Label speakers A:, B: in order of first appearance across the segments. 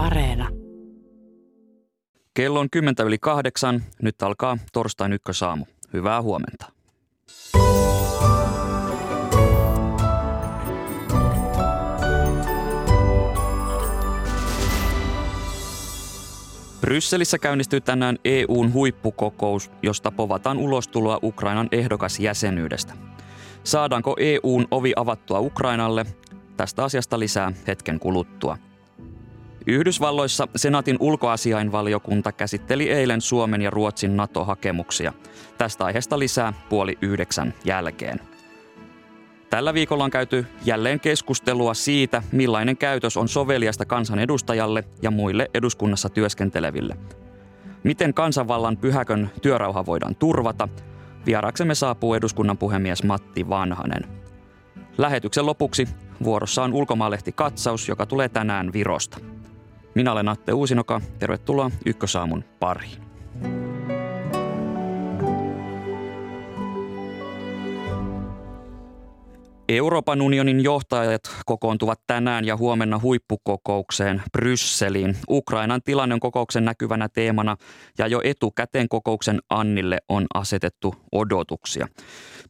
A: Areena.
B: Kello on kymmentä yli kahdeksan. Nyt alkaa torstain ykkösaamu. Hyvää huomenta. Brysselissä käynnistyy tänään EUn huippukokous, josta povataan ulostuloa Ukrainan ehdokas jäsenyydestä. Saadaanko EUn ovi avattua Ukrainalle? Tästä asiasta lisää hetken kuluttua. Yhdysvalloissa Senaatin ulkoasiainvaliokunta käsitteli eilen Suomen ja Ruotsin NATO-hakemuksia. Tästä aiheesta lisää puoli yhdeksän jälkeen. Tällä viikolla on käyty jälleen keskustelua siitä, millainen käytös on soveliasta kansanedustajalle ja muille eduskunnassa työskenteleville. Miten kansanvallan pyhäkön työrauha voidaan turvata? Vieraksemme saapuu eduskunnan puhemies Matti Vanhanen. Lähetyksen lopuksi vuorossa on ulkomaalehti katsaus, joka tulee tänään Virosta. Minä olen Atte Uusinoka. Tervetuloa Ykkösaamun pariin. Euroopan unionin johtajat kokoontuvat tänään ja huomenna huippukokoukseen Brysseliin. Ukrainan tilanne on kokouksen näkyvänä teemana ja jo etukäteen kokouksen Annille on asetettu odotuksia.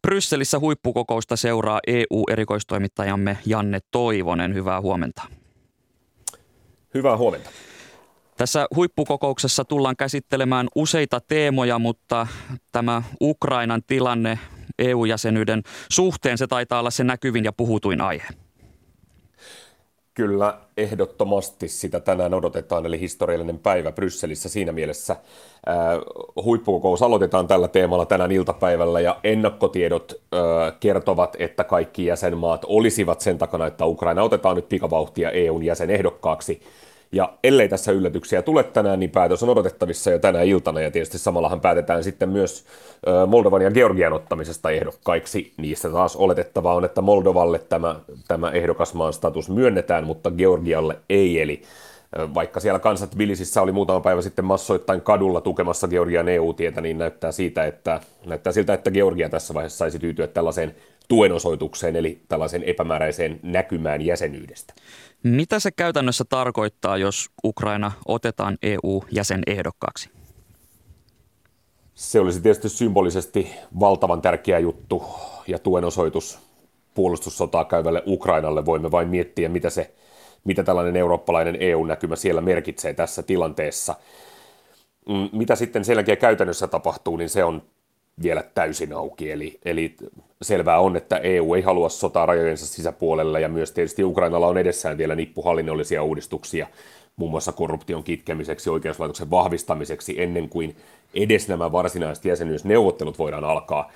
B: Brysselissä huippukokousta seuraa EU-erikoistoimittajamme Janne Toivonen. Hyvää huomenta.
C: Hyvää huomenta.
B: Tässä huippukokouksessa tullaan käsittelemään useita teemoja, mutta tämä Ukrainan tilanne EU-jäsenyyden suhteen se taitaa olla se näkyvin ja puhutuin aihe.
C: Kyllä, ehdottomasti sitä tänään odotetaan, eli historiallinen päivä Brysselissä siinä mielessä. Äh, huippukokous aloitetaan tällä teemalla tänään iltapäivällä, ja ennakkotiedot äh, kertovat, että kaikki jäsenmaat olisivat sen takana, että Ukraina otetaan nyt pikavauhtia EUn jäsenehdokkaaksi. Ja ellei tässä yllätyksiä tule tänään, niin päätös on odotettavissa jo tänä iltana, ja tietysti samallahan päätetään sitten myös Moldovan ja Georgian ottamisesta ehdokkaiksi. Niistä taas oletettavaa on, että Moldovalle tämä, tämä ehdokasmaan status myönnetään, mutta Georgialle ei, eli vaikka siellä kansat Tbilisissä oli muutama päivä sitten massoittain kadulla tukemassa Georgian EU-tietä, niin näyttää, siitä, että, näyttää siltä, että Georgia tässä vaiheessa saisi tyytyä tällaiseen tuenosoitukseen, eli tällaiseen epämääräiseen näkymään jäsenyydestä.
B: Mitä se käytännössä tarkoittaa, jos Ukraina otetaan EU-jäsenehdokkaaksi?
C: Se olisi tietysti symbolisesti valtavan tärkeä juttu ja tuen osoitus puolustussotaa käyvälle Ukrainalle. Voimme vain miettiä, mitä, se, mitä tällainen eurooppalainen EU-näkymä siellä merkitsee tässä tilanteessa. Mm, mitä sitten sen jälkeen käytännössä tapahtuu, niin se on vielä täysin auki. Eli, eli selvää on, että EU ei halua sotaa rajojensa sisäpuolella ja myös tietysti Ukrainalla on edessään vielä nippuhallinnollisia uudistuksia muun muassa korruption kitkemiseksi, oikeuslaitoksen vahvistamiseksi ennen kuin edes nämä varsinaiset jäsenyysneuvottelut voidaan alkaa.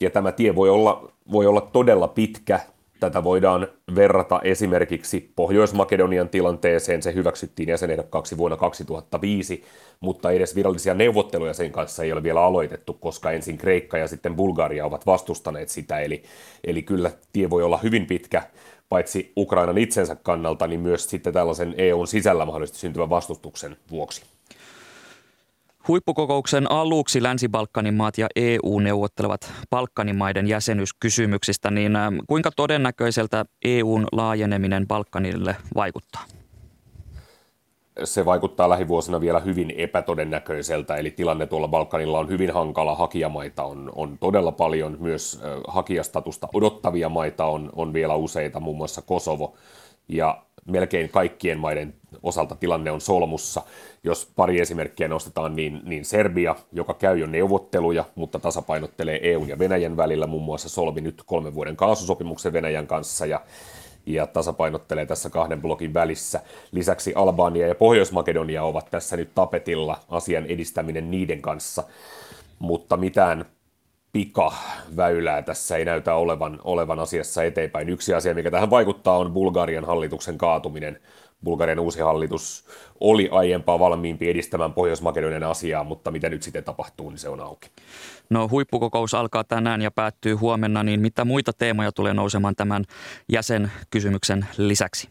C: Ja tämä tie voi olla, voi olla todella pitkä Tätä voidaan verrata esimerkiksi Pohjois-Makedonian tilanteeseen. Se hyväksyttiin jäsenehdokkaaksi vuonna 2005, mutta edes virallisia neuvotteluja sen kanssa ei ole vielä aloitettu, koska ensin Kreikka ja sitten Bulgaria ovat vastustaneet sitä. Eli, eli kyllä tie voi olla hyvin pitkä, paitsi Ukrainan itsensä kannalta, niin myös sitten tällaisen EUn sisällä mahdollisesti syntyvän vastustuksen vuoksi.
B: Huippukokouksen aluksi Länsi-Balkanin maat ja EU neuvottelevat Balkanin maiden jäsenyyskysymyksistä, niin ähm, kuinka todennäköiseltä EUn laajeneminen Balkanille vaikuttaa?
C: Se vaikuttaa lähivuosina vielä hyvin epätodennäköiseltä, eli tilanne tuolla Balkanilla on hyvin hankala. Hakijamaita on, on todella paljon, myös hakijastatusta odottavia maita on, on vielä useita, muun muassa Kosovo. Ja melkein kaikkien maiden osalta tilanne on solmussa. Jos pari esimerkkiä nostetaan, niin, niin Serbia, joka käy jo neuvotteluja, mutta tasapainottelee EUn ja Venäjän välillä, muun muassa solmi nyt kolmen vuoden kaasusopimuksen Venäjän kanssa ja ja tasapainottelee tässä kahden blokin välissä. Lisäksi Albania ja Pohjois-Makedonia ovat tässä nyt tapetilla asian edistäminen niiden kanssa, mutta mitään pikaväylää tässä ei näytä olevan, olevan asiassa eteenpäin. Yksi asia, mikä tähän vaikuttaa, on Bulgarian hallituksen kaatuminen. Bulgarian uusi hallitus oli aiempaa valmiimpi edistämään Pohjois-Makedonian asiaa, mutta mitä nyt sitten tapahtuu, niin se on auki.
B: No huippukokous alkaa tänään ja päättyy huomenna, niin mitä muita teemoja tulee nousemaan tämän jäsenkysymyksen lisäksi?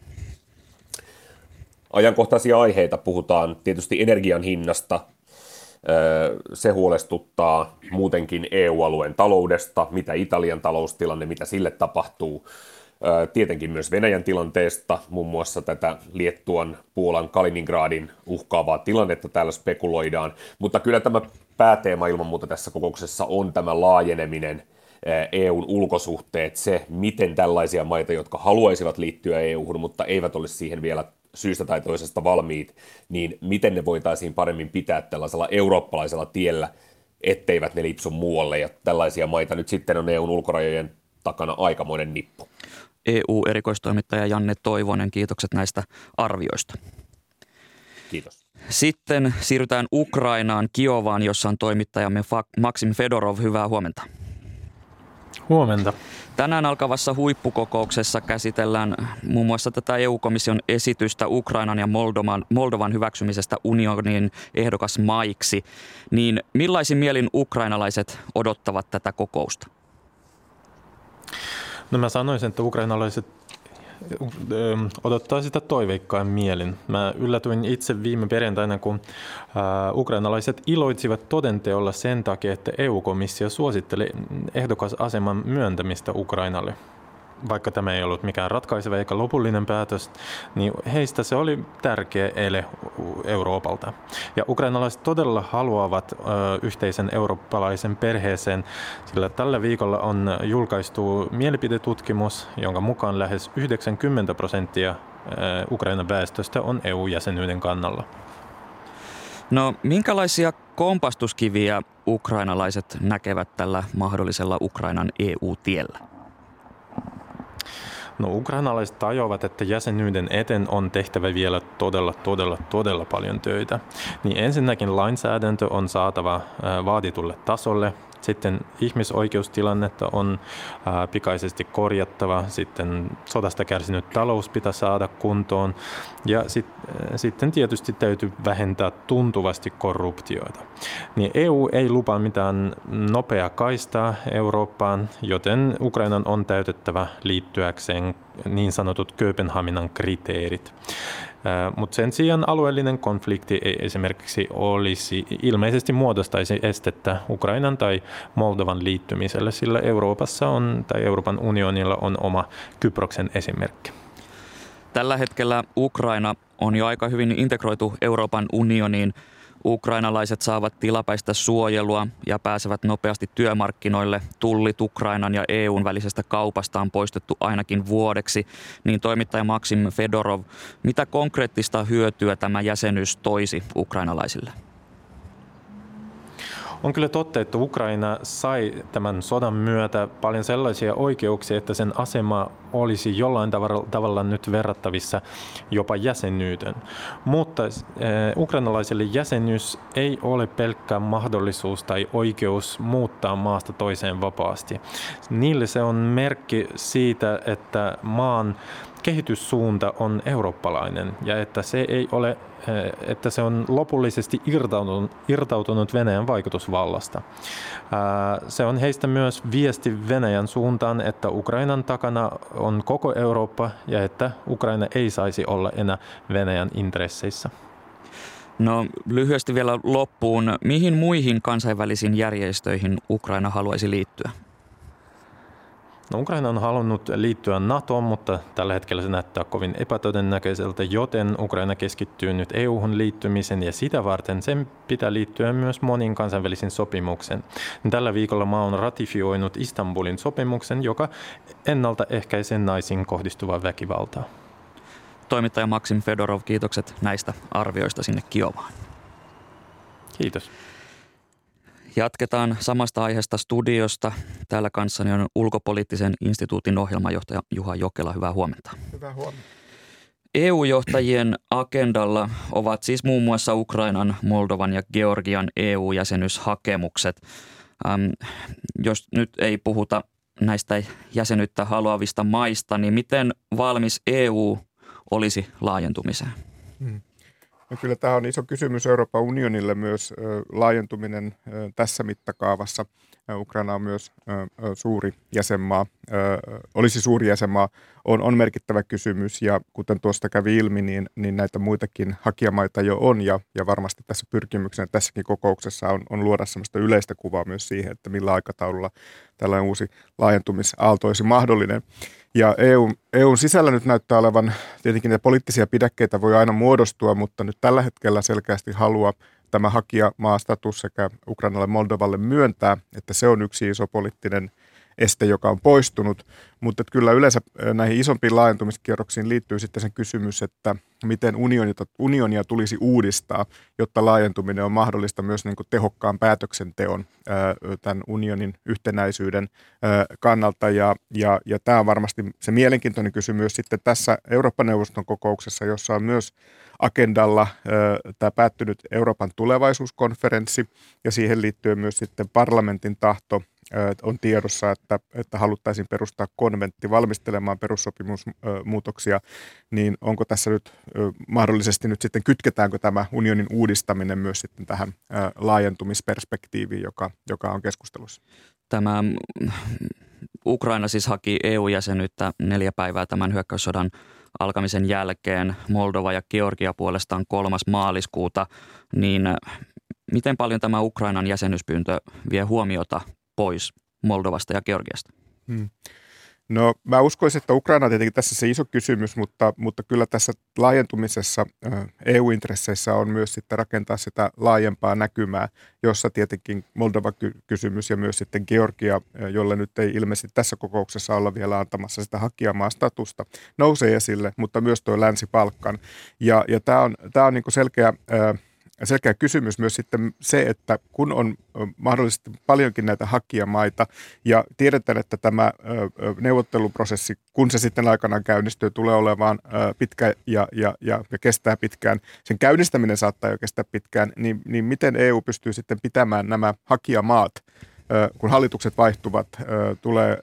C: Ajankohtaisia aiheita puhutaan tietysti energian hinnasta, se huolestuttaa muutenkin EU-alueen taloudesta, mitä Italian taloustilanne, mitä sille tapahtuu. tietenkin myös Venäjän tilanteesta, muun muassa tätä Liettuan, Puolan, Kaliningradin uhkaavaa tilannetta täällä spekuloidaan, mutta kyllä tämä pääteema ilman muuta tässä kokouksessa on tämä laajeneminen, EUn ulkosuhteet, se, miten tällaisia maita, jotka haluaisivat liittyä EUhun, mutta eivät ole siihen vielä syystä tai toisesta valmiit, niin miten ne voitaisiin paremmin pitää tällaisella eurooppalaisella tiellä, etteivät ne lipsu muualle, ja tällaisia maita nyt sitten on EUn ulkorajojen takana aikamoinen nippu.
B: EU-erikoistoimittaja Janne Toivonen, kiitokset näistä arvioista.
C: Kiitos.
B: Sitten siirrytään Ukrainaan, Kiovaan, jossa on toimittajamme Maksim Fedorov. Hyvää huomenta.
A: Huomenta.
B: Tänään alkavassa huippukokouksessa käsitellään muun muassa tätä EU-komission esitystä Ukrainan ja Moldovan, Moldovan hyväksymisestä unionin ehdokas maiksi. Niin millaisin mielin ukrainalaiset odottavat tätä kokousta?
A: No mä sanoisin, että ukrainalaiset odottaa sitä toiveikkaan mielin. Mä yllätyin itse viime perjantaina, kun ukrainalaiset iloitsivat todenteolla sen takia, että EU-komissio suositteli ehdokasaseman myöntämistä Ukrainalle vaikka tämä ei ollut mikään ratkaiseva eikä lopullinen päätös, niin heistä se oli tärkeä ele Euroopalta. Ja ukrainalaiset todella haluavat ö, yhteisen eurooppalaisen perheeseen, sillä tällä viikolla on julkaistu mielipidetutkimus, jonka mukaan lähes 90 prosenttia Ukrainan väestöstä on EU-jäsenyyden kannalla.
B: No minkälaisia kompastuskiviä ukrainalaiset näkevät tällä mahdollisella Ukrainan EU-tiellä?
A: No ukrainalaiset tajuavat, että jäsenyyden eten on tehtävä vielä todella, todella, todella paljon töitä. Niin ensinnäkin lainsäädäntö on saatava vaaditulle tasolle sitten ihmisoikeustilannetta on pikaisesti korjattava, sitten sodasta kärsinyt talous pitää saada kuntoon ja sit, sitten tietysti täytyy vähentää tuntuvasti korruptioita. Niin EU ei lupaa mitään nopeaa kaistaa Eurooppaan, joten Ukrainan on täytettävä liittyäkseen niin sanotut Kööpenhaminan kriteerit. Mutta sen sijaan alueellinen konflikti ei esimerkiksi olisi ilmeisesti muodostaisi estettä Ukrainan tai Moldovan liittymiselle, sillä Euroopassa on tai Euroopan unionilla on oma Kyproksen esimerkki.
B: Tällä hetkellä Ukraina on jo aika hyvin integroitu Euroopan unioniin. Ukrainalaiset saavat tilapäistä suojelua ja pääsevät nopeasti työmarkkinoille. Tullit Ukrainan ja EUn välisestä kaupasta on poistettu ainakin vuodeksi. Niin toimittaja Maksim Fedorov, mitä konkreettista hyötyä tämä jäsenyys toisi ukrainalaisille?
A: On kyllä totta, että Ukraina sai tämän sodan myötä paljon sellaisia oikeuksia, että sen asema olisi jollain tavalla, nyt verrattavissa jopa jäsenyyteen. Mutta eh, ukrainalaisille jäsenyys ei ole pelkkä mahdollisuus tai oikeus muuttaa maasta toiseen vapaasti. Niille se on merkki siitä, että maan kehityssuunta on eurooppalainen ja että se ei ole eh, että se on lopullisesti irtautunut, irtautunut Venäjän vaikutusvallasta. Se on heistä myös viesti Venäjän suuntaan, että Ukrainan takana on koko Eurooppa ja että Ukraina ei saisi olla enää Venäjän intresseissä.
B: No lyhyesti vielä loppuun. Mihin muihin kansainvälisiin järjestöihin Ukraina haluaisi liittyä?
A: No, Ukraina on halunnut liittyä NATOon, mutta tällä hetkellä se näyttää kovin epätodennäköiseltä, joten Ukraina keskittyy nyt EU-hun liittymisen ja sitä varten sen pitää liittyä myös moniin kansainvälisiin sopimuksen. Tällä viikolla maa on ratifioinut Istanbulin sopimuksen, joka ennaltaehkäisee naisiin kohdistuvaa väkivaltaa.
B: Toimittaja Maksim Fedorov, kiitokset näistä arvioista sinne Kiovaan.
A: Kiitos.
B: Jatketaan samasta aiheesta studiosta. Täällä kanssani on ulkopoliittisen instituutin ohjelmajohtaja Juha Jokela. Hyvää huomenta.
D: Hyvää huomenta.
B: EU-johtajien agendalla ovat siis muun muassa Ukrainan, Moldovan ja Georgian EU-jäsenyyshakemukset. Ähm, jos nyt ei puhuta näistä jäsenyyttä haluavista maista, niin miten valmis EU olisi laajentumiseen? Hmm.
D: No kyllä tämä on iso kysymys Euroopan unionille myös laajentuminen tässä mittakaavassa. Ukraina on myös suuri jäsenmaa, olisi suuri jäsenmaa, on, on merkittävä kysymys ja kuten tuosta kävi ilmi, niin, niin näitä muitakin hakijamaita jo on ja, ja varmasti tässä pyrkimyksenä tässäkin kokouksessa on, on luoda sellaista yleistä kuvaa myös siihen, että millä aikataululla tällainen uusi laajentumisaalto olisi mahdollinen. Ja EU, EUn sisällä nyt näyttää olevan, tietenkin ne poliittisia pidäkkeitä voi aina muodostua, mutta nyt tällä hetkellä selkeästi halua tämä hakijamaastatus sekä Ukrainalle Moldovalle myöntää, että se on yksi iso poliittinen este, joka on poistunut. Mutta kyllä yleensä näihin isompiin laajentumiskierroksiin liittyy sitten sen kysymys, että miten unionia, unionia tulisi uudistaa, jotta laajentuminen on mahdollista myös niin kuin tehokkaan päätöksenteon tämän unionin yhtenäisyyden kannalta. Ja, ja, ja tämä on varmasti se mielenkiintoinen kysymys sitten tässä Euroopan neuvoston kokouksessa, jossa on myös agendalla tämä päättynyt Euroopan tulevaisuuskonferenssi ja siihen liittyy myös sitten parlamentin tahto on tiedossa, että, että haluttaisiin perustaa konventti valmistelemaan perussopimusmuutoksia, niin onko tässä nyt mahdollisesti nyt sitten kytketäänkö tämä unionin uudistaminen myös sitten tähän laajentumisperspektiiviin, joka, joka on keskustelussa?
B: Tämä mm, Ukraina siis haki EU-jäsenyyttä neljä päivää tämän hyökkäyssodan alkamisen jälkeen, Moldova ja Georgia puolestaan kolmas maaliskuuta, niin miten paljon tämä Ukrainan jäsenyyspyyntö vie huomiota pois Moldovasta ja Georgiasta? Hmm.
D: No mä uskoisin, että Ukraina on tietenkin tässä se iso kysymys, mutta, mutta kyllä tässä laajentumisessa EU-intresseissä on myös sitten rakentaa sitä laajempaa näkymää, jossa tietenkin Moldova-kysymys ja myös sitten Georgia, jolle nyt ei ilmeisesti tässä kokouksessa olla vielä antamassa sitä hakijamaa statusta, nousee esille, mutta myös tuo Länsi-Palkkan. Ja, ja tämä on, tää on niin selkeä selkeä kysymys myös sitten se, että kun on mahdollisesti paljonkin näitä hakijamaita ja tiedetään, että tämä neuvotteluprosessi, kun se sitten aikanaan käynnistyy, tulee olemaan pitkä ja, ja, ja, ja kestää pitkään. Sen käynnistäminen saattaa jo kestää pitkään, niin, niin miten EU pystyy sitten pitämään nämä hakijamaat kun hallitukset vaihtuvat, tulee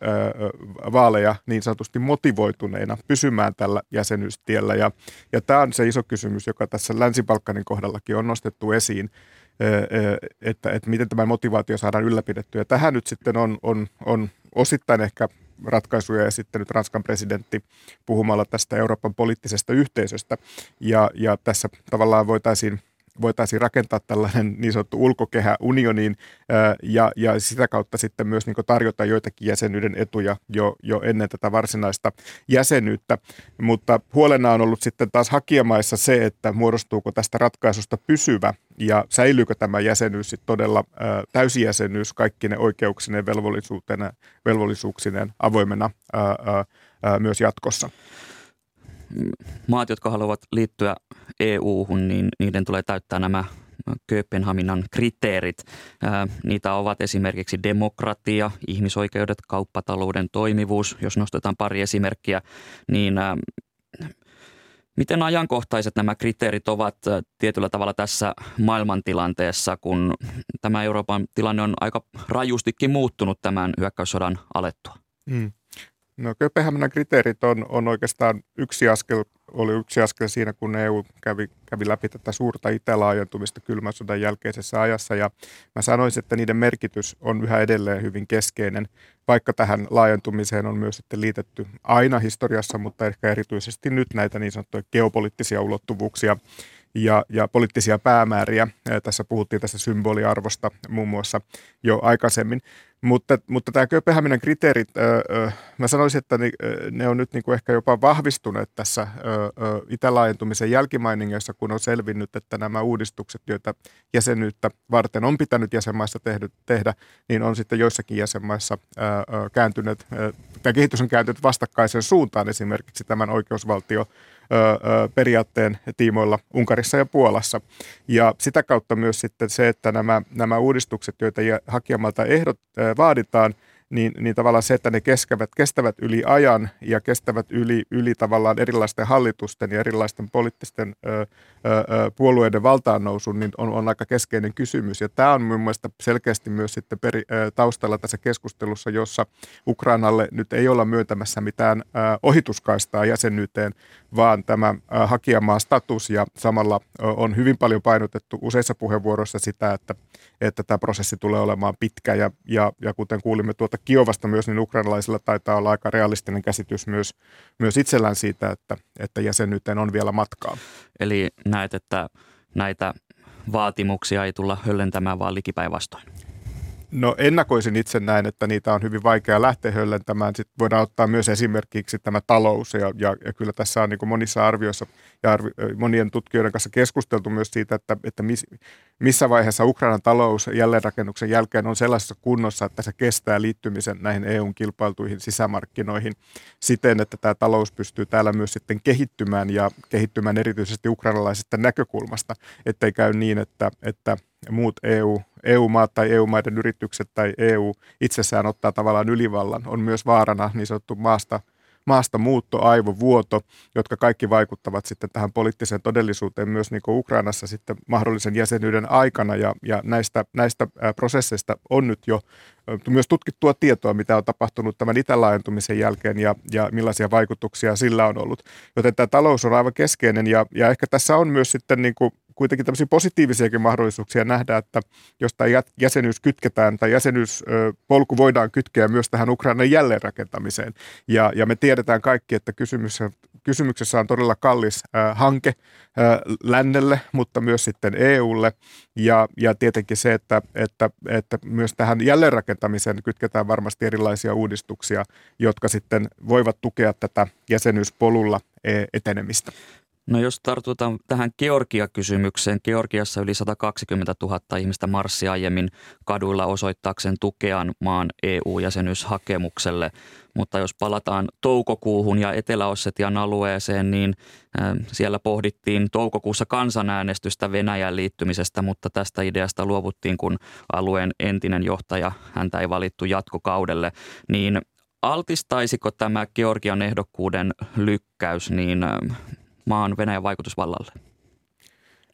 D: vaaleja niin sanotusti motivoituneina pysymään tällä jäsenyystiellä. Ja, ja tämä on se iso kysymys, joka tässä Länsi-Balkanin kohdallakin on nostettu esiin, että, että miten tämä motivaatio saadaan ylläpidettyä. Ja tähän nyt sitten on, on, on osittain ehkä ratkaisuja esittänyt Ranskan presidentti puhumalla tästä Euroopan poliittisesta yhteisöstä. Ja, ja tässä tavallaan voitaisiin voitaisiin rakentaa tällainen niin sanottu ulkokehä unioniin ja, ja sitä kautta sitten myös niin tarjota joitakin jäsenyyden etuja jo, jo ennen tätä varsinaista jäsenyyttä. Mutta huolena on ollut sitten taas hakijamaissa se, että muodostuuko tästä ratkaisusta pysyvä ja säilyykö tämä jäsenyys sitten todella täysjäsenyys kaikki ne oikeuksineen, velvollisuuksineen avoimena myös jatkossa
B: maat, jotka haluavat liittyä EU-hun, niin niiden tulee täyttää nämä Kööpenhaminan kriteerit. Niitä ovat esimerkiksi demokratia, ihmisoikeudet, kauppatalouden toimivuus. Jos nostetaan pari esimerkkiä, niin miten ajankohtaiset nämä kriteerit ovat tietyllä tavalla tässä maailmantilanteessa, kun tämä Euroopan tilanne on aika rajustikin muuttunut tämän hyökkäyssodan alettua? Mm.
D: No Kööpenhaminan kriteerit on, on oikeastaan yksi askel, oli yksi askel siinä, kun EU kävi, kävi läpi tätä suurta itälaajentumista kylmän sodan jälkeisessä ajassa. Ja mä sanoisin, että niiden merkitys on yhä edelleen hyvin keskeinen, vaikka tähän laajentumiseen on myös sitten liitetty aina historiassa, mutta ehkä erityisesti nyt näitä niin sanottuja geopoliittisia ulottuvuuksia ja, ja poliittisia päämääriä. Tässä puhuttiin tästä symboliarvosta muun muassa jo aikaisemmin. Mutta, mutta tämä Kööpenhaminan kriteerit, mä sanoisin, että ne on nyt niin kuin ehkä jopa vahvistuneet tässä itälaajentumisen jälkimainingeissa, kun on selvinnyt, että nämä uudistukset, joita jäsenyyttä varten on pitänyt jäsenmaissa tehdä, tehdä niin on sitten joissakin jäsenmaissa kääntyneet, tämä kehitys on kääntynyt vastakkaisen suuntaan esimerkiksi tämän oikeusvaltio periaatteen tiimoilla Unkarissa ja Puolassa. Ja sitä kautta myös sitten se, että nämä, nämä uudistukset, joita hakijamalta ehdot vaaditaan – niin, niin tavallaan se, että ne kestävät, kestävät yli ajan ja kestävät yli, yli tavallaan erilaisten hallitusten ja erilaisten poliittisten ö, ö, puolueiden valtaannousun, niin on, on aika keskeinen kysymys. Ja tämä on mun mielestä selkeästi myös sitten peri, ö, taustalla tässä keskustelussa, jossa Ukrainalle nyt ei olla myöntämässä mitään ö, ohituskaistaa jäsenyyteen, vaan tämä ö, hakijamaan status ja samalla ö, on hyvin paljon painotettu useissa puheenvuoroissa sitä, että, että tämä prosessi tulee olemaan pitkä ja, ja, ja kuten kuulimme tuota Kiovasta myös, niin ukrainalaisilla taitaa olla aika realistinen käsitys myös, myös itsellään siitä, että, että jäsenyyteen on vielä matkaa.
B: Eli näet, että näitä vaatimuksia ei tulla höllentämään, vaan likipäinvastoin?
D: No ennakoisin itse näin, että niitä on hyvin vaikea lähteä höllentämään. Sitten voidaan ottaa myös esimerkiksi tämä talous ja, ja, ja kyllä tässä on niin monissa arvioissa ja arvi, monien tutkijoiden kanssa keskusteltu myös siitä, että, että miss, missä vaiheessa Ukrainan talous jälleenrakennuksen jälkeen on sellaisessa kunnossa, että se kestää liittymisen näihin EUn kilpailtuihin sisämarkkinoihin siten, että tämä talous pystyy täällä myös sitten kehittymään ja kehittymään erityisesti ukrainalaisesta näkökulmasta, ettei käy niin, että, että muut EU, EU-maat tai EU-maiden yritykset tai EU itsessään ottaa tavallaan ylivallan, on myös vaarana niin sanottu maasta maasta muutto, aivovuoto, jotka kaikki vaikuttavat sitten tähän poliittiseen todellisuuteen myös niin Ukrainassa sitten mahdollisen jäsenyyden aikana. Ja, ja näistä, näistä prosesseista on nyt jo myös tutkittua tietoa, mitä on tapahtunut tämän itälaajentumisen jälkeen ja, ja millaisia vaikutuksia sillä on ollut. Joten tämä talous on aivan keskeinen ja, ja ehkä tässä on myös sitten niin kuin kuitenkin tämmöisiä positiivisiakin mahdollisuuksia nähdä, että jos tämä jäsenyys kytketään tai jäsenyyspolku voidaan kytkeä myös tähän Ukrainan jälleenrakentamiseen. Ja, ja me tiedetään kaikki, että kysymyksessä, kysymyksessä on todella kallis äh, hanke äh, lännelle, mutta myös sitten EUlle. Ja, ja tietenkin se, että, että, että myös tähän jälleenrakentamiseen kytketään varmasti erilaisia uudistuksia, jotka sitten voivat tukea tätä jäsenyyspolulla e, etenemistä.
B: No jos tartutaan tähän Georgia-kysymykseen. Georgiassa yli 120 000 ihmistä marssi aiemmin kaduilla osoittaakseen tukeaan maan EU-jäsenyyshakemukselle. Mutta jos palataan toukokuuhun ja Etelä-Ossetian alueeseen, niin siellä pohdittiin toukokuussa kansanäänestystä Venäjän liittymisestä, mutta tästä ideasta luovuttiin, kun alueen entinen johtaja, häntä ei valittu jatkokaudelle. Niin altistaisiko tämä Georgian ehdokkuuden lykkäys niin maan Venäjän vaikutusvallalle?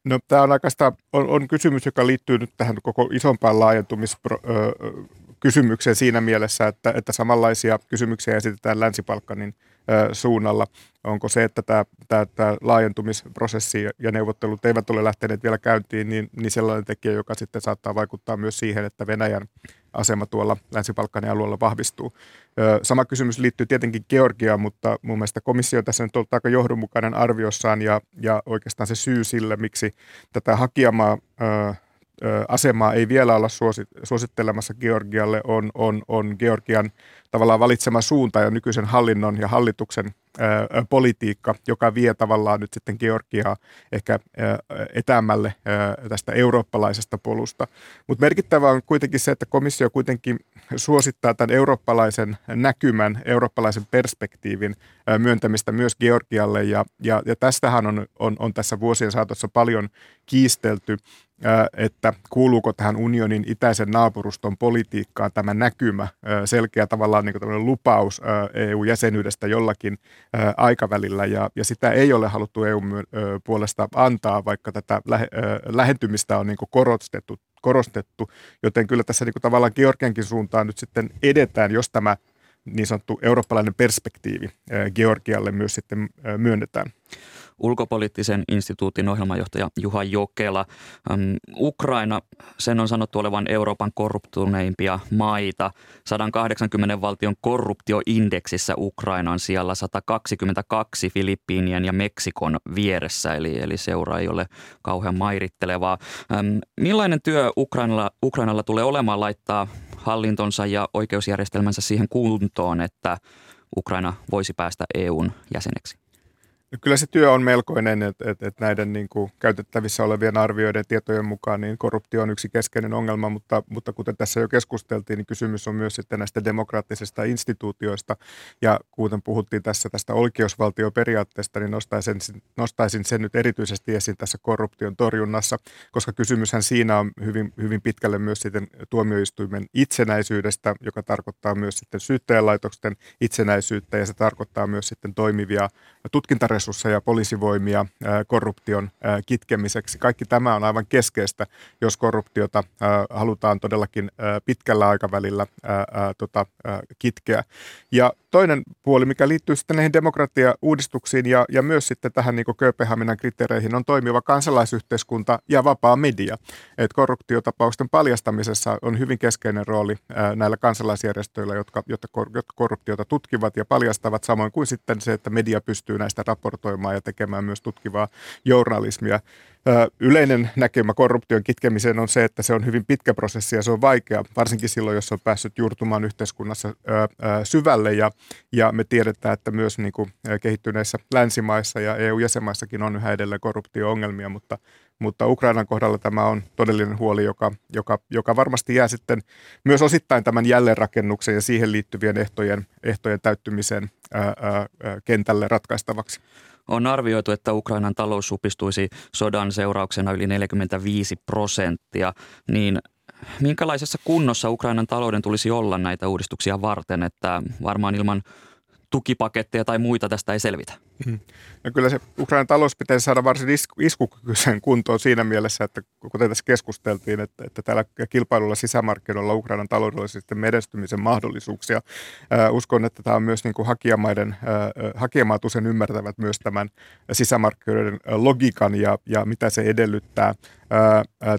D: No tämä on oikeastaan on, on kysymys, joka liittyy nyt tähän koko isompaan laajentumiskysymykseen siinä mielessä, että, että samanlaisia kysymyksiä esitetään Länsi-Balkanin suunnalla. Onko se, että tämä, tämä, tämä laajentumisprosessi ja neuvottelut eivät ole lähteneet vielä käyntiin, niin, niin sellainen tekijä, joka sitten saattaa vaikuttaa myös siihen, että Venäjän asema tuolla Länsi-Balkanin alueella vahvistuu. Sama kysymys liittyy tietenkin Georgiaan, mutta mun mielestä komissio tässä nyt on aika johdonmukainen arviossaan ja, ja oikeastaan se syy sille, miksi tätä hakijamaa asemaa ei vielä olla suosittelemassa Georgialle, on, on, on Georgian tavallaan valitsema suunta ja nykyisen hallinnon ja hallituksen politiikka, joka vie tavallaan nyt sitten Georgiaa ehkä ää, etäämmälle ää, tästä eurooppalaisesta polusta. Mutta merkittävää on kuitenkin se, että komissio kuitenkin suosittaa tämän eurooppalaisen näkymän, eurooppalaisen perspektiivin myöntämistä myös Georgialle ja, ja, ja tästähän on, on, on tässä vuosien saatossa paljon kiistelty että kuuluuko tähän unionin itäisen naapuruston politiikkaan tämä näkymä, selkeä tavallaan niin lupaus EU-jäsenyydestä jollakin aikavälillä, ja, ja sitä ei ole haluttu EU-puolesta antaa, vaikka tätä lähentymistä on niin korostettu, korostettu, joten kyllä tässä niin tavallaan Georgiankin suuntaan nyt sitten edetään, jos tämä niin sanottu eurooppalainen perspektiivi Georgialle myös sitten myönnetään
B: ulkopoliittisen instituutin ohjelmajohtaja Juha Jokela. Ukraina, sen on sanottu olevan Euroopan korruptuneimpia maita. 180 valtion korruptioindeksissä Ukraina on siellä 122 Filippiinien ja Meksikon vieressä, eli, eli seura ei ole kauhean mairittelevaa. Millainen työ Ukrainalla, Ukrainalla tulee olemaan laittaa hallintonsa ja oikeusjärjestelmänsä siihen kuntoon, että Ukraina voisi päästä EUn jäseneksi?
D: Kyllä se työ on melkoinen, että, että, että näiden niin kuin käytettävissä olevien arvioiden tietojen mukaan niin korruptio on yksi keskeinen ongelma, mutta, mutta kuten tässä jo keskusteltiin, niin kysymys on myös sitten näistä demokraattisista instituutioista. Ja kuten puhuttiin tässä tästä oikeusvaltioperiaatteesta, niin nostaisin, nostaisin sen nyt erityisesti esiin tässä korruption torjunnassa, koska kysymyshän siinä on hyvin, hyvin pitkälle myös sitten tuomioistuimen itsenäisyydestä, joka tarkoittaa myös sitten syyttäjälaitoksen itsenäisyyttä ja se tarkoittaa myös sitten toimivia tutkintaresursseja resursseja, poliisivoimia korruption kitkemiseksi. Kaikki tämä on aivan keskeistä, jos korruptiota halutaan todellakin pitkällä aikavälillä tota, kitkeä. Ja toinen puoli, mikä liittyy sitten näihin demokratia-uudistuksiin ja, ja myös sitten tähän niin Kööpenhaminan kriteereihin, on toimiva kansalaisyhteiskunta ja vapaa media. Et korruptiotapausten paljastamisessa on hyvin keskeinen rooli näillä kansalaisjärjestöillä, jotka, jotka korruptiota tutkivat ja paljastavat, samoin kuin sitten se, että media pystyy näistä raportoimaan raportoimaan ja tekemään myös tutkivaa journalismia. Yleinen näkemä korruption kitkemiseen on se, että se on hyvin pitkä prosessi ja se on vaikea, varsinkin silloin, jos on päässyt juurtumaan yhteiskunnassa syvälle. Ja, ja me tiedetään, että myös niin kuin kehittyneissä länsimaissa ja EU-jäsenmaissakin on yhä edelleen korruptio-ongelmia, mutta, mutta Ukrainan kohdalla tämä on todellinen huoli, joka, joka, joka varmasti jää sitten myös osittain tämän jälleenrakennuksen ja siihen liittyvien ehtojen, ehtojen ää, kentälle ratkaistavaksi.
B: On arvioitu, että Ukrainan talous supistuisi sodan seurauksena yli 45 prosenttia. Niin minkälaisessa kunnossa Ukrainan talouden tulisi olla näitä uudistuksia varten, että varmaan ilman tukipaketteja tai muita tästä ei selvitä?
D: Mm. No kyllä se Ukrainan talous pitäisi saada varsin iskukykyisen kuntoon siinä mielessä, että kuten tässä keskusteltiin, että, että täällä kilpailulla sisämarkkinoilla Ukrainan sitten menestymisen mahdollisuuksia. Uskon, että tämä on myös niin kuin hakijamaiden, hakijamaat usein ymmärtävät myös tämän sisämarkkinoiden logiikan ja, ja mitä se edellyttää.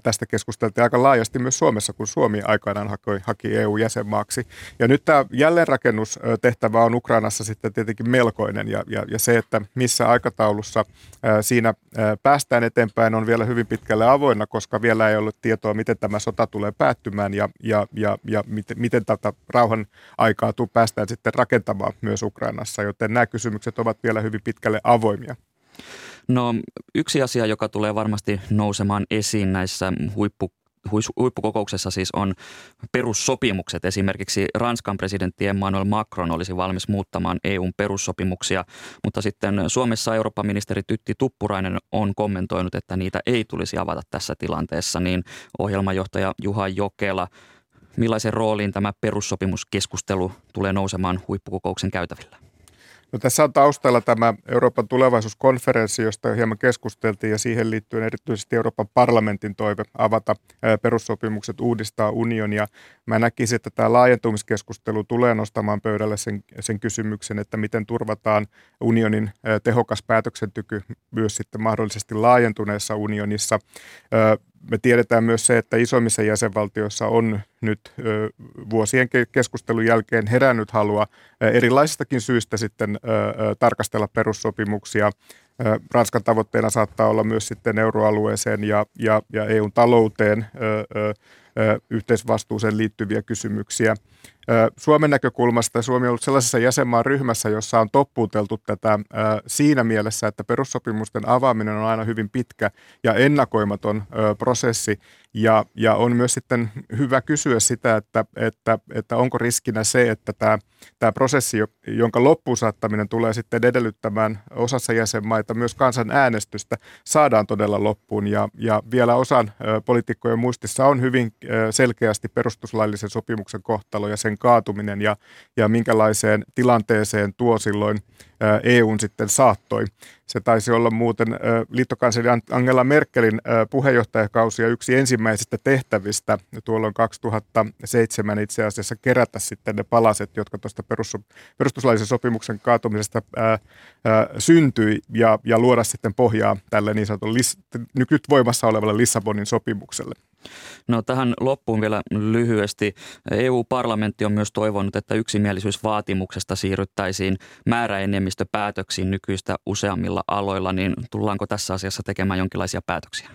D: Tästä keskusteltiin aika laajasti myös Suomessa, kun Suomi aikanaan haki, haki EU-jäsenmaaksi. Ja nyt tämä jälleenrakennustehtävä on Ukrainassa sitten tietenkin melkoinen ja, ja, ja se, että missä aikataulussa siinä päästään eteenpäin, on vielä hyvin pitkälle avoinna, koska vielä ei ollut tietoa, miten tämä sota tulee päättymään ja, ja, ja, ja miten, miten tätä rauhan aikaa tuu päästään sitten rakentamaan myös Ukrainassa, joten nämä kysymykset ovat vielä hyvin pitkälle avoimia.
B: No yksi asia, joka tulee varmasti nousemaan esiin näissä huippu huippukokouksessa siis on perussopimukset. Esimerkiksi Ranskan presidentti Emmanuel Macron olisi valmis muuttamaan EUn perussopimuksia, mutta sitten Suomessa Euroopan ministeri Tytti Tuppurainen on kommentoinut, että niitä ei tulisi avata tässä tilanteessa. Niin ohjelmajohtaja Juha Jokela, millaisen rooliin tämä perussopimuskeskustelu tulee nousemaan huippukokouksen käytävillä?
D: No, tässä on taustalla tämä Euroopan tulevaisuuskonferenssi, josta jo hieman keskusteltiin ja siihen liittyen erityisesti Euroopan parlamentin toive avata perussopimukset, uudistaa unionia. Mä näkisin, että tämä laajentumiskeskustelu tulee nostamaan pöydälle sen, sen kysymyksen, että miten turvataan unionin tehokas päätöksentyky myös sitten mahdollisesti laajentuneessa unionissa me tiedetään myös se, että isommissa jäsenvaltioissa on nyt vuosien keskustelun jälkeen herännyt halua erilaisistakin syistä sitten tarkastella perussopimuksia. Ranskan tavoitteena saattaa olla myös sitten euroalueeseen ja, ja, ja EUn talouteen yhteisvastuuseen liittyviä kysymyksiä. Suomen näkökulmasta Suomi on ollut sellaisessa jäsenmaan ryhmässä, jossa on toppuuteltu tätä siinä mielessä, että perussopimusten avaaminen on aina hyvin pitkä ja ennakoimaton prosessi. Ja, ja on myös sitten hyvä kysyä sitä, että, että, että onko riskinä se, että tämä, tämä prosessi, jonka loppuun saattaminen tulee sitten edellyttämään osassa jäsenmaita myös kansanäänestystä, saadaan todella loppuun. Ja, ja vielä osan poliitikkojen muistissa on hyvin selkeästi perustuslaillisen sopimuksen kohtalo ja sen kaatuminen ja, ja minkälaiseen tilanteeseen tuo silloin EUn sitten saattoi. Se taisi olla muuten liittokansleri Angela Merkelin puheenjohtajakausi ja yksi ensimmäisistä tehtävistä tuolloin 2007 itse asiassa kerätä sitten ne palaset, jotka tuosta perustuslaillisen sopimuksen kaatumisesta syntyi ja, ja luoda sitten pohjaa tälle niin sanotun nyt voimassa olevalle Lissabonin sopimukselle.
B: No tähän loppuun vielä lyhyesti. EU-parlamentti on myös toivonut, että yksimielisyysvaatimuksesta siirryttäisiin määräenemmistöpäätöksiin nykyistä useammilla aloilla, niin tullaanko tässä asiassa tekemään jonkinlaisia päätöksiä?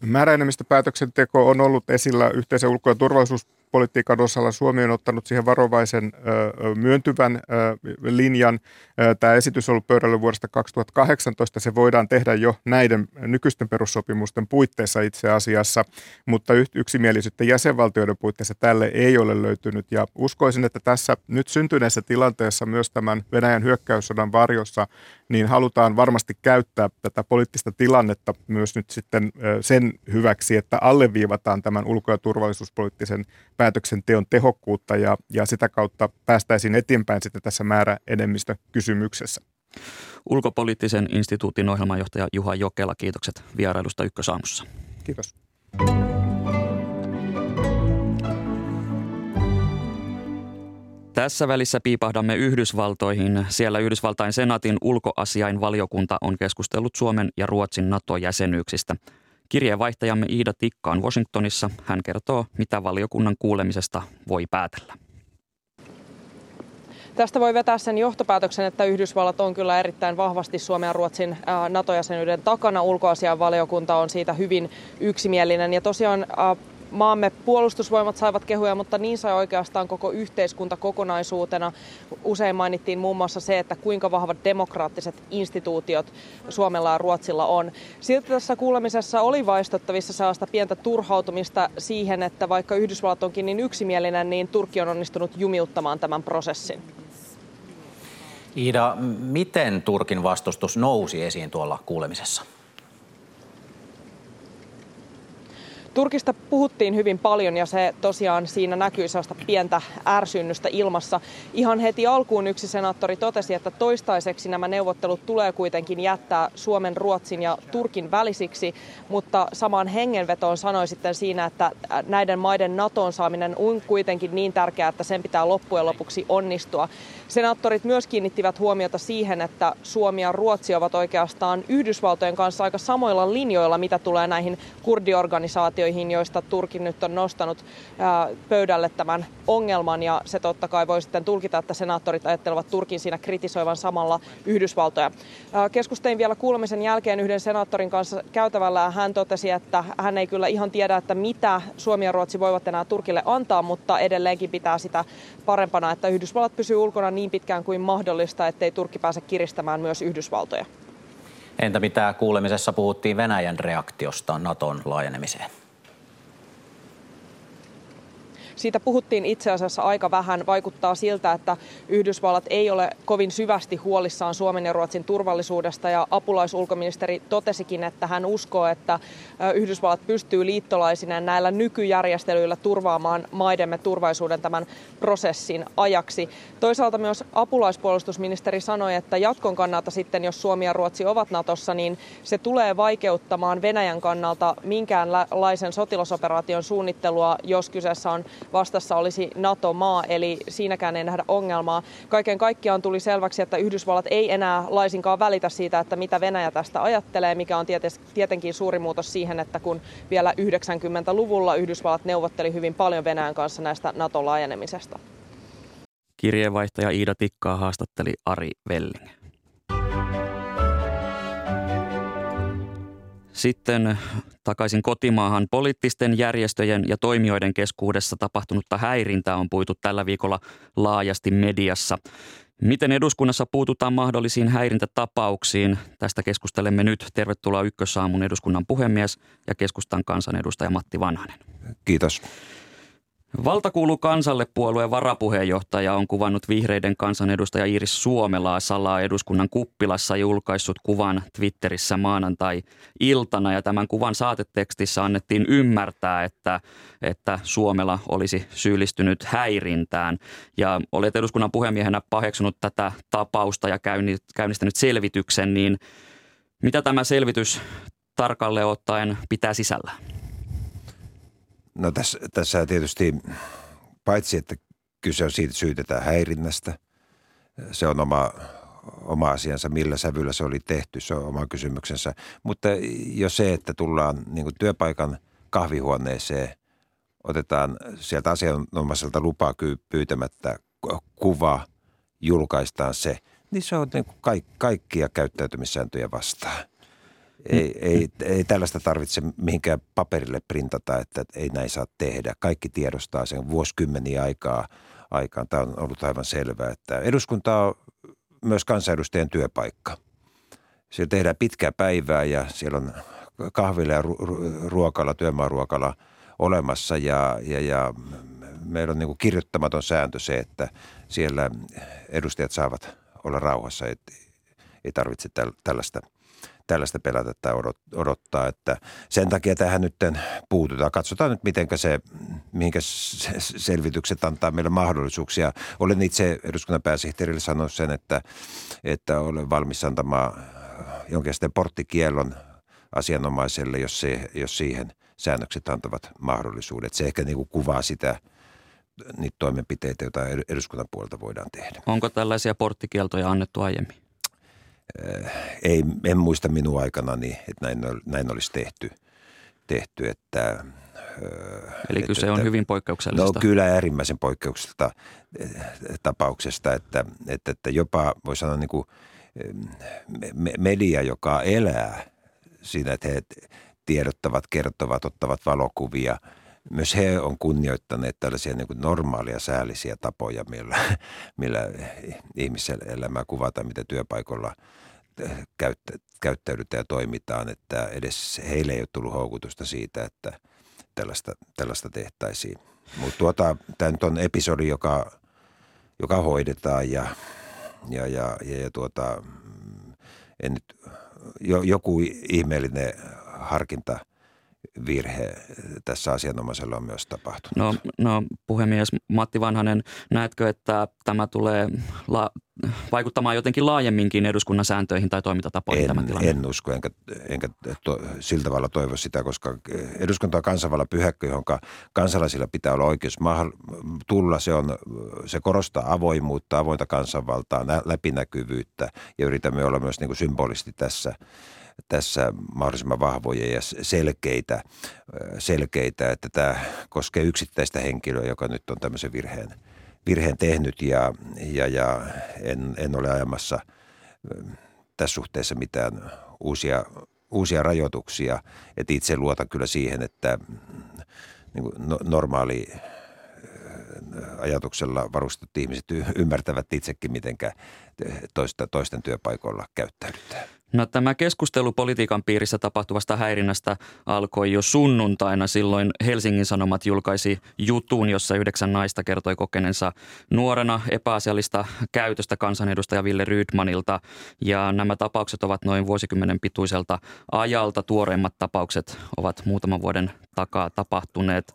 D: Määräenemmistöpäätöksenteko on ollut esillä yhteisen ulko- ja turvallisuus politiikan osalla Suomi on ottanut siihen varovaisen myöntyvän linjan. Tämä esitys on ollut pöydällä vuodesta 2018. Se voidaan tehdä jo näiden nykyisten perussopimusten puitteissa itse asiassa, mutta yksimielisyyttä jäsenvaltioiden puitteissa tälle ei ole löytynyt. Ja uskoisin, että tässä nyt syntyneessä tilanteessa myös tämän Venäjän hyökkäyssodan varjossa, niin halutaan varmasti käyttää tätä poliittista tilannetta myös nyt sitten sen hyväksi, että alleviivataan tämän ulko- ja turvallisuuspoliittisen päätöksenteon tehokkuutta ja, ja sitä kautta päästäisiin eteenpäin sitten tässä määräenemmistökysymyksessä.
B: Ulkopoliittisen instituutin ohjelmanjohtaja Juha Jokela, kiitokset vierailusta Ykkösaamussa.
D: Kiitos.
B: Tässä välissä piipahdamme Yhdysvaltoihin. Siellä Yhdysvaltain senaatin ulkoasiainvaliokunta on keskustellut Suomen ja Ruotsin NATO-jäsenyyksistä – Kirjeenvaihtajamme Iida Tikka on Washingtonissa. Hän kertoo, mitä valiokunnan kuulemisesta voi päätellä.
E: Tästä voi vetää sen johtopäätöksen, että Yhdysvallat on kyllä erittäin vahvasti Suomen ja Ruotsin NATO-jäsenyyden takana. Ulkoasianvaliokunta on siitä hyvin yksimielinen. Ja tosiaan maamme puolustusvoimat saivat kehuja, mutta niin sai oikeastaan koko yhteiskunta kokonaisuutena. Usein mainittiin muun muassa se, että kuinka vahvat demokraattiset instituutiot Suomella ja Ruotsilla on. Silti tässä kuulemisessa oli vaistottavissa sellaista pientä turhautumista siihen, että vaikka Yhdysvallat onkin niin yksimielinen, niin Turkki on onnistunut jumiuttamaan tämän prosessin.
F: Iida, miten Turkin vastustus nousi esiin tuolla kuulemisessa?
E: Turkista puhuttiin hyvin paljon ja se tosiaan siinä näkyy sellaista pientä ärsynnystä ilmassa. Ihan heti alkuun yksi senaattori totesi, että toistaiseksi nämä neuvottelut tulee kuitenkin jättää Suomen, Ruotsin ja Turkin välisiksi, mutta samaan hengenvetoon sanoi sitten siinä, että näiden maiden NATOon saaminen on kuitenkin niin tärkeää, että sen pitää loppujen lopuksi onnistua. Senaattorit myös kiinnittivät huomiota siihen, että Suomi ja Ruotsi ovat oikeastaan Yhdysvaltojen kanssa aika samoilla linjoilla, mitä tulee näihin kurdiorganisaatioihin, joista Turki nyt on nostanut pöydälle tämän ongelman. Ja se totta kai voi sitten tulkita, että senaattorit ajattelevat Turkin siinä kritisoivan samalla Yhdysvaltoja. Keskustelin vielä kuulemisen jälkeen yhden senaattorin kanssa käytävällä hän totesi, että hän ei kyllä ihan tiedä, että mitä Suomi ja Ruotsi voivat enää Turkille antaa, mutta edelleenkin pitää sitä parempana, että Yhdysvallat pysyy ulkona niin pitkään kuin mahdollista, ettei Turkki pääse kiristämään myös Yhdysvaltoja.
F: Entä mitä kuulemisessa puhuttiin Venäjän reaktiosta Naton laajenemiseen?
E: Siitä puhuttiin itse asiassa aika vähän. Vaikuttaa siltä, että Yhdysvallat ei ole kovin syvästi huolissaan Suomen ja Ruotsin turvallisuudesta ja apulaisulkoministeri totesikin, että hän uskoo, että Yhdysvallat pystyy liittolaisineen näillä nykyjärjestelyillä turvaamaan maidemme turvallisuuden tämän prosessin ajaksi. Toisaalta myös apulaispuolustusministeri sanoi, että jatkon kannalta sitten, jos Suomi ja Ruotsi ovat Natossa, niin se tulee vaikeuttamaan Venäjän kannalta minkäänlaisen sotilasoperaation suunnittelua, jos kyseessä on vastassa olisi NATO-maa, eli siinäkään ei nähdä ongelmaa. Kaiken kaikkiaan tuli selväksi, että Yhdysvallat ei enää laisinkaan välitä siitä, että mitä Venäjä tästä ajattelee, mikä on tietenkin suuri muutos siihen, että kun vielä 90-luvulla Yhdysvallat neuvotteli hyvin paljon Venäjän kanssa näistä NATO-laajenemisesta.
B: Kirjeenvaihtaja Iida Tikkaa haastatteli Ari Velling. Sitten takaisin kotimaahan. Poliittisten järjestöjen ja toimijoiden keskuudessa tapahtunutta häirintää on puitu tällä viikolla laajasti mediassa. Miten eduskunnassa puututaan mahdollisiin häirintätapauksiin? Tästä keskustelemme nyt. Tervetuloa Ykkösaamun eduskunnan puhemies ja keskustan kansanedustaja Matti Vanhanen.
G: Kiitos.
B: Valta kuuluu kansalle puolueen varapuheenjohtaja on kuvannut vihreiden kansanedustaja Iiris Suomelaa salaa eduskunnan kuppilassa julkaissut kuvan Twitterissä maanantai-iltana. Ja tämän kuvan saatetekstissä annettiin ymmärtää, että, että Suomela olisi syyllistynyt häirintään. Ja olet eduskunnan puhemiehenä paheksunut tätä tapausta ja käynnistänyt selvityksen, niin mitä tämä selvitys tarkalleen ottaen pitää sisällä?
G: No tässä, tässä tietysti paitsi, että kyse on siitä, syytetään häirinnästä. Se on oma, oma asiansa, millä sävyllä se oli tehty, se on oma kysymyksensä. Mutta jo se, että tullaan niin työpaikan kahvihuoneeseen, otetaan sieltä asianomaiselta lupaa pyytämättä kuva, julkaistaan se, niin se on niin kuin kaikkia käyttäytymissääntöjä vastaan. Ei, ei, ei tällaista tarvitse mihinkään paperille printata, että ei näin saa tehdä. Kaikki tiedostaa sen vuosikymmeniä aikaa. aikaan. Tämä on ollut aivan selvää, että eduskunta on myös kansanedustajien työpaikka. Siellä tehdään pitkää päivää ja siellä on kahvilla ja ruokalla, työmaaruokalla olemassa ja, ja, ja meillä on niin kirjoittamaton sääntö se, että siellä edustajat saavat olla rauhassa, että ei tarvitse tällaista – tällaista pelätä tai odottaa. Että sen takia tähän nyt puututaan. Katsotaan nyt, miten se, mihinkä selvitykset antaa meille mahdollisuuksia. Olen itse eduskunnan pääsihteerille sanonut sen, että, että olen valmis antamaan jonkinlaisen porttikiellon asianomaiselle, jos, se, jos siihen säännökset antavat mahdollisuudet. Se ehkä niin kuin kuvaa sitä, niitä toimenpiteitä, joita eduskunnan puolelta voidaan tehdä.
B: Onko tällaisia porttikieltoja annettu aiemmin?
G: Ei, en muista minun aikanani, että näin, näin olisi tehty, tehty että
B: Eli kyse on hyvin poikkeuksellisesta.
G: No kyllä äärimmäisen poikkeuksellisesta tapauksesta, että, että, että jopa voi sanoa niin kuin media, joka elää siinä, että he tiedottavat, kertovat, ottavat valokuvia. Myös he on kunnioittaneet tällaisia niin normaalia säällisiä tapoja, millä, millä ihmiselämää kuvataan, mitä työpaikoilla käyttäydytään ja toimitaan, että edes heille ei ole tullut houkutusta siitä, että tällaista, tällaista tehtäisiin. Mutta tuota, tämä nyt on episodi, joka, joka hoidetaan ja, ja, ja, ja, ja tuota, en nyt, jo, joku ihmeellinen harkinta – virhe tässä asianomaisella on myös tapahtunut?
B: No, no puhemies Matti Vanhanen, näetkö, että tämä tulee la- vaikuttamaan jotenkin laajemminkin eduskunnan sääntöihin tai toimintatapoihin
G: en,
B: tämä tilanne?
G: En usko, enkä, enkä to, sillä tavalla toivo sitä, koska eduskunta on kansanvallan pyhäkkö, johon kansalaisilla pitää olla oikeus tulla. Se, on, se korostaa avoimuutta, avointa kansanvaltaa, läpinäkyvyyttä ja yritämme olla myös niin kuin symbolisti tässä tässä mahdollisimman vahvoja ja selkeitä, selkeitä, että tämä koskee yksittäistä henkilöä, joka nyt on tämmöisen virheen, virheen tehnyt ja, ja, ja en, en ole ajamassa tässä suhteessa mitään uusia, uusia rajoituksia. että itse luotan kyllä siihen, että niin kuin no, normaali ajatuksella varustetut ihmiset ymmärtävät itsekin, miten toista, toisten työpaikoilla käyttäydytään.
B: No tämä keskustelu politiikan piirissä tapahtuvasta häirinnästä alkoi jo sunnuntaina. Silloin Helsingin Sanomat julkaisi jutun, jossa yhdeksän naista kertoi kokeneensa nuorena epäasiallista käytöstä kansanedustaja Ville Rydmanilta. Ja nämä tapaukset ovat noin vuosikymmenen pituiselta ajalta. Tuoreimmat tapaukset ovat muutaman vuoden takaa tapahtuneet.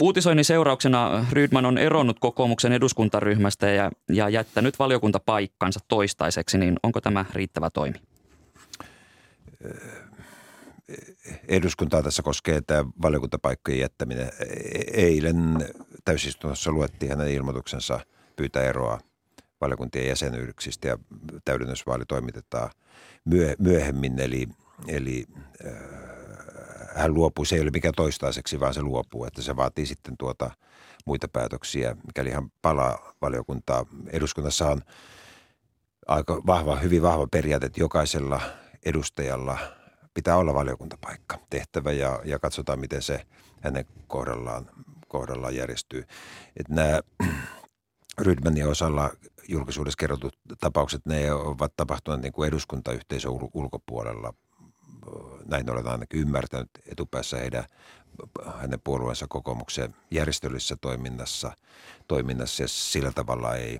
B: Uutisoinnin seurauksena Rydman on eronnut kokoomuksen eduskuntaryhmästä ja, ja jättänyt valiokuntapaikkansa toistaiseksi, niin onko tämä riittävä toimi?
G: Eduskuntaa tässä koskee tämä valiokuntapaikkojen jättäminen. Eilen täysistunnossa luettiin hänen ilmoituksensa pyytää eroa valiokuntien jäsenyyksistä ja täydennysvaali toimitetaan myöhemmin. Eli, eli äh, hän luopuu, se ei ole mikä toistaiseksi, vaan se luopuu, että se vaatii sitten tuota muita päätöksiä, mikäli hän palaa valiokuntaa. Eduskunnassa on aika vahva, hyvin vahva periaate, että jokaisella – edustajalla pitää olla valiokuntapaikka tehtävä ja, ja katsotaan, miten se hänen kohdallaan, kohdallaan järjestyy. Että nämä Rydmanin osalla julkisuudessa kerrotut tapaukset, ne ovat tapahtuneet niin kuin eduskuntayhteisön ulkopuolella. Näin olen ainakin ymmärtänyt etupäässä heidän, hänen puolueensa kokoomuksen järjestöllisessä toiminnassa, toiminnassa ja sillä tavalla ei,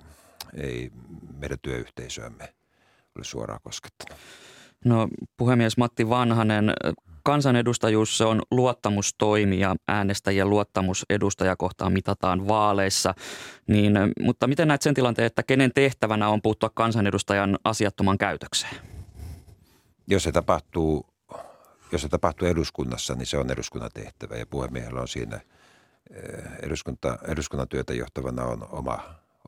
G: ei meidän työyhteisöämme ole suoraan koskettanut.
B: No puhemies Matti Vanhanen, kansanedustajuus se on luottamustoimi ja äänestäjien luottamus edustajakohtaan mitataan vaaleissa. Niin, mutta miten näet sen tilanteen, että kenen tehtävänä on puuttua kansanedustajan asiattoman käytökseen?
G: Jos se tapahtuu, jos se tapahtuu eduskunnassa, niin se on eduskunnan tehtävä ja puhemiehellä on siinä eh, eduskunta, eduskunnan työtä johtavana on oma,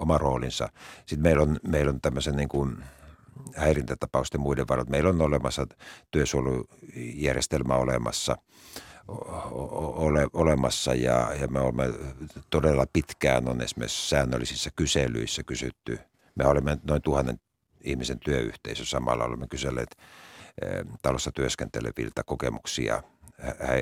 G: oma roolinsa. Sitten meillä on, meillä on tämmöisen niin kuin – häirintätapausten muiden varat. Meillä on olemassa työsuojelujärjestelmä olemassa, ole, olemassa ja, ja me olemme todella pitkään on esimerkiksi säännöllisissä kyselyissä kysytty. Me olemme noin tuhannen ihmisen työyhteisö samalla olemme kyselleet eh, talossa työskenteleviltä kokemuksia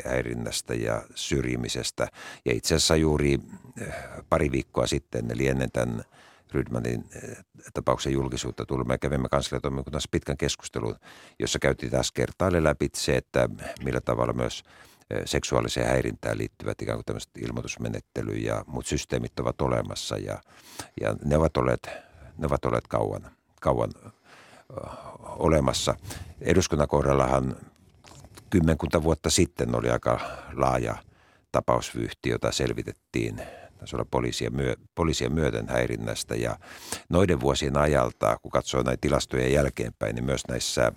G: häirinnästä ja syrjimisestä. Ja itse asiassa juuri eh, pari viikkoa sitten, eli ennen tämän Rydmanin eh, tapauksen julkisuutta tullut. Me kävimme kansliatoimikunnassa pitkän keskustelun, jossa käytiin taas kertaalle läpi se, että millä tavalla myös eh, seksuaaliseen häirintään liittyvät ikään kuin tämmöiset ilmoitusmenettely ja muut systeemit ovat olemassa ja, ja ne, ovat olleet, ne ovat olleet kauan, kauan ö, olemassa. Eduskunnan kohdallahan kymmenkunta vuotta sitten oli aika laaja tapausvyyhti, jota selvitettiin taisi olla poliisia, myö, poliisia myöten häirinnästä ja noiden vuosien ajalta, kun katsoo näitä tilastoja jälkeenpäin, niin myös näissä,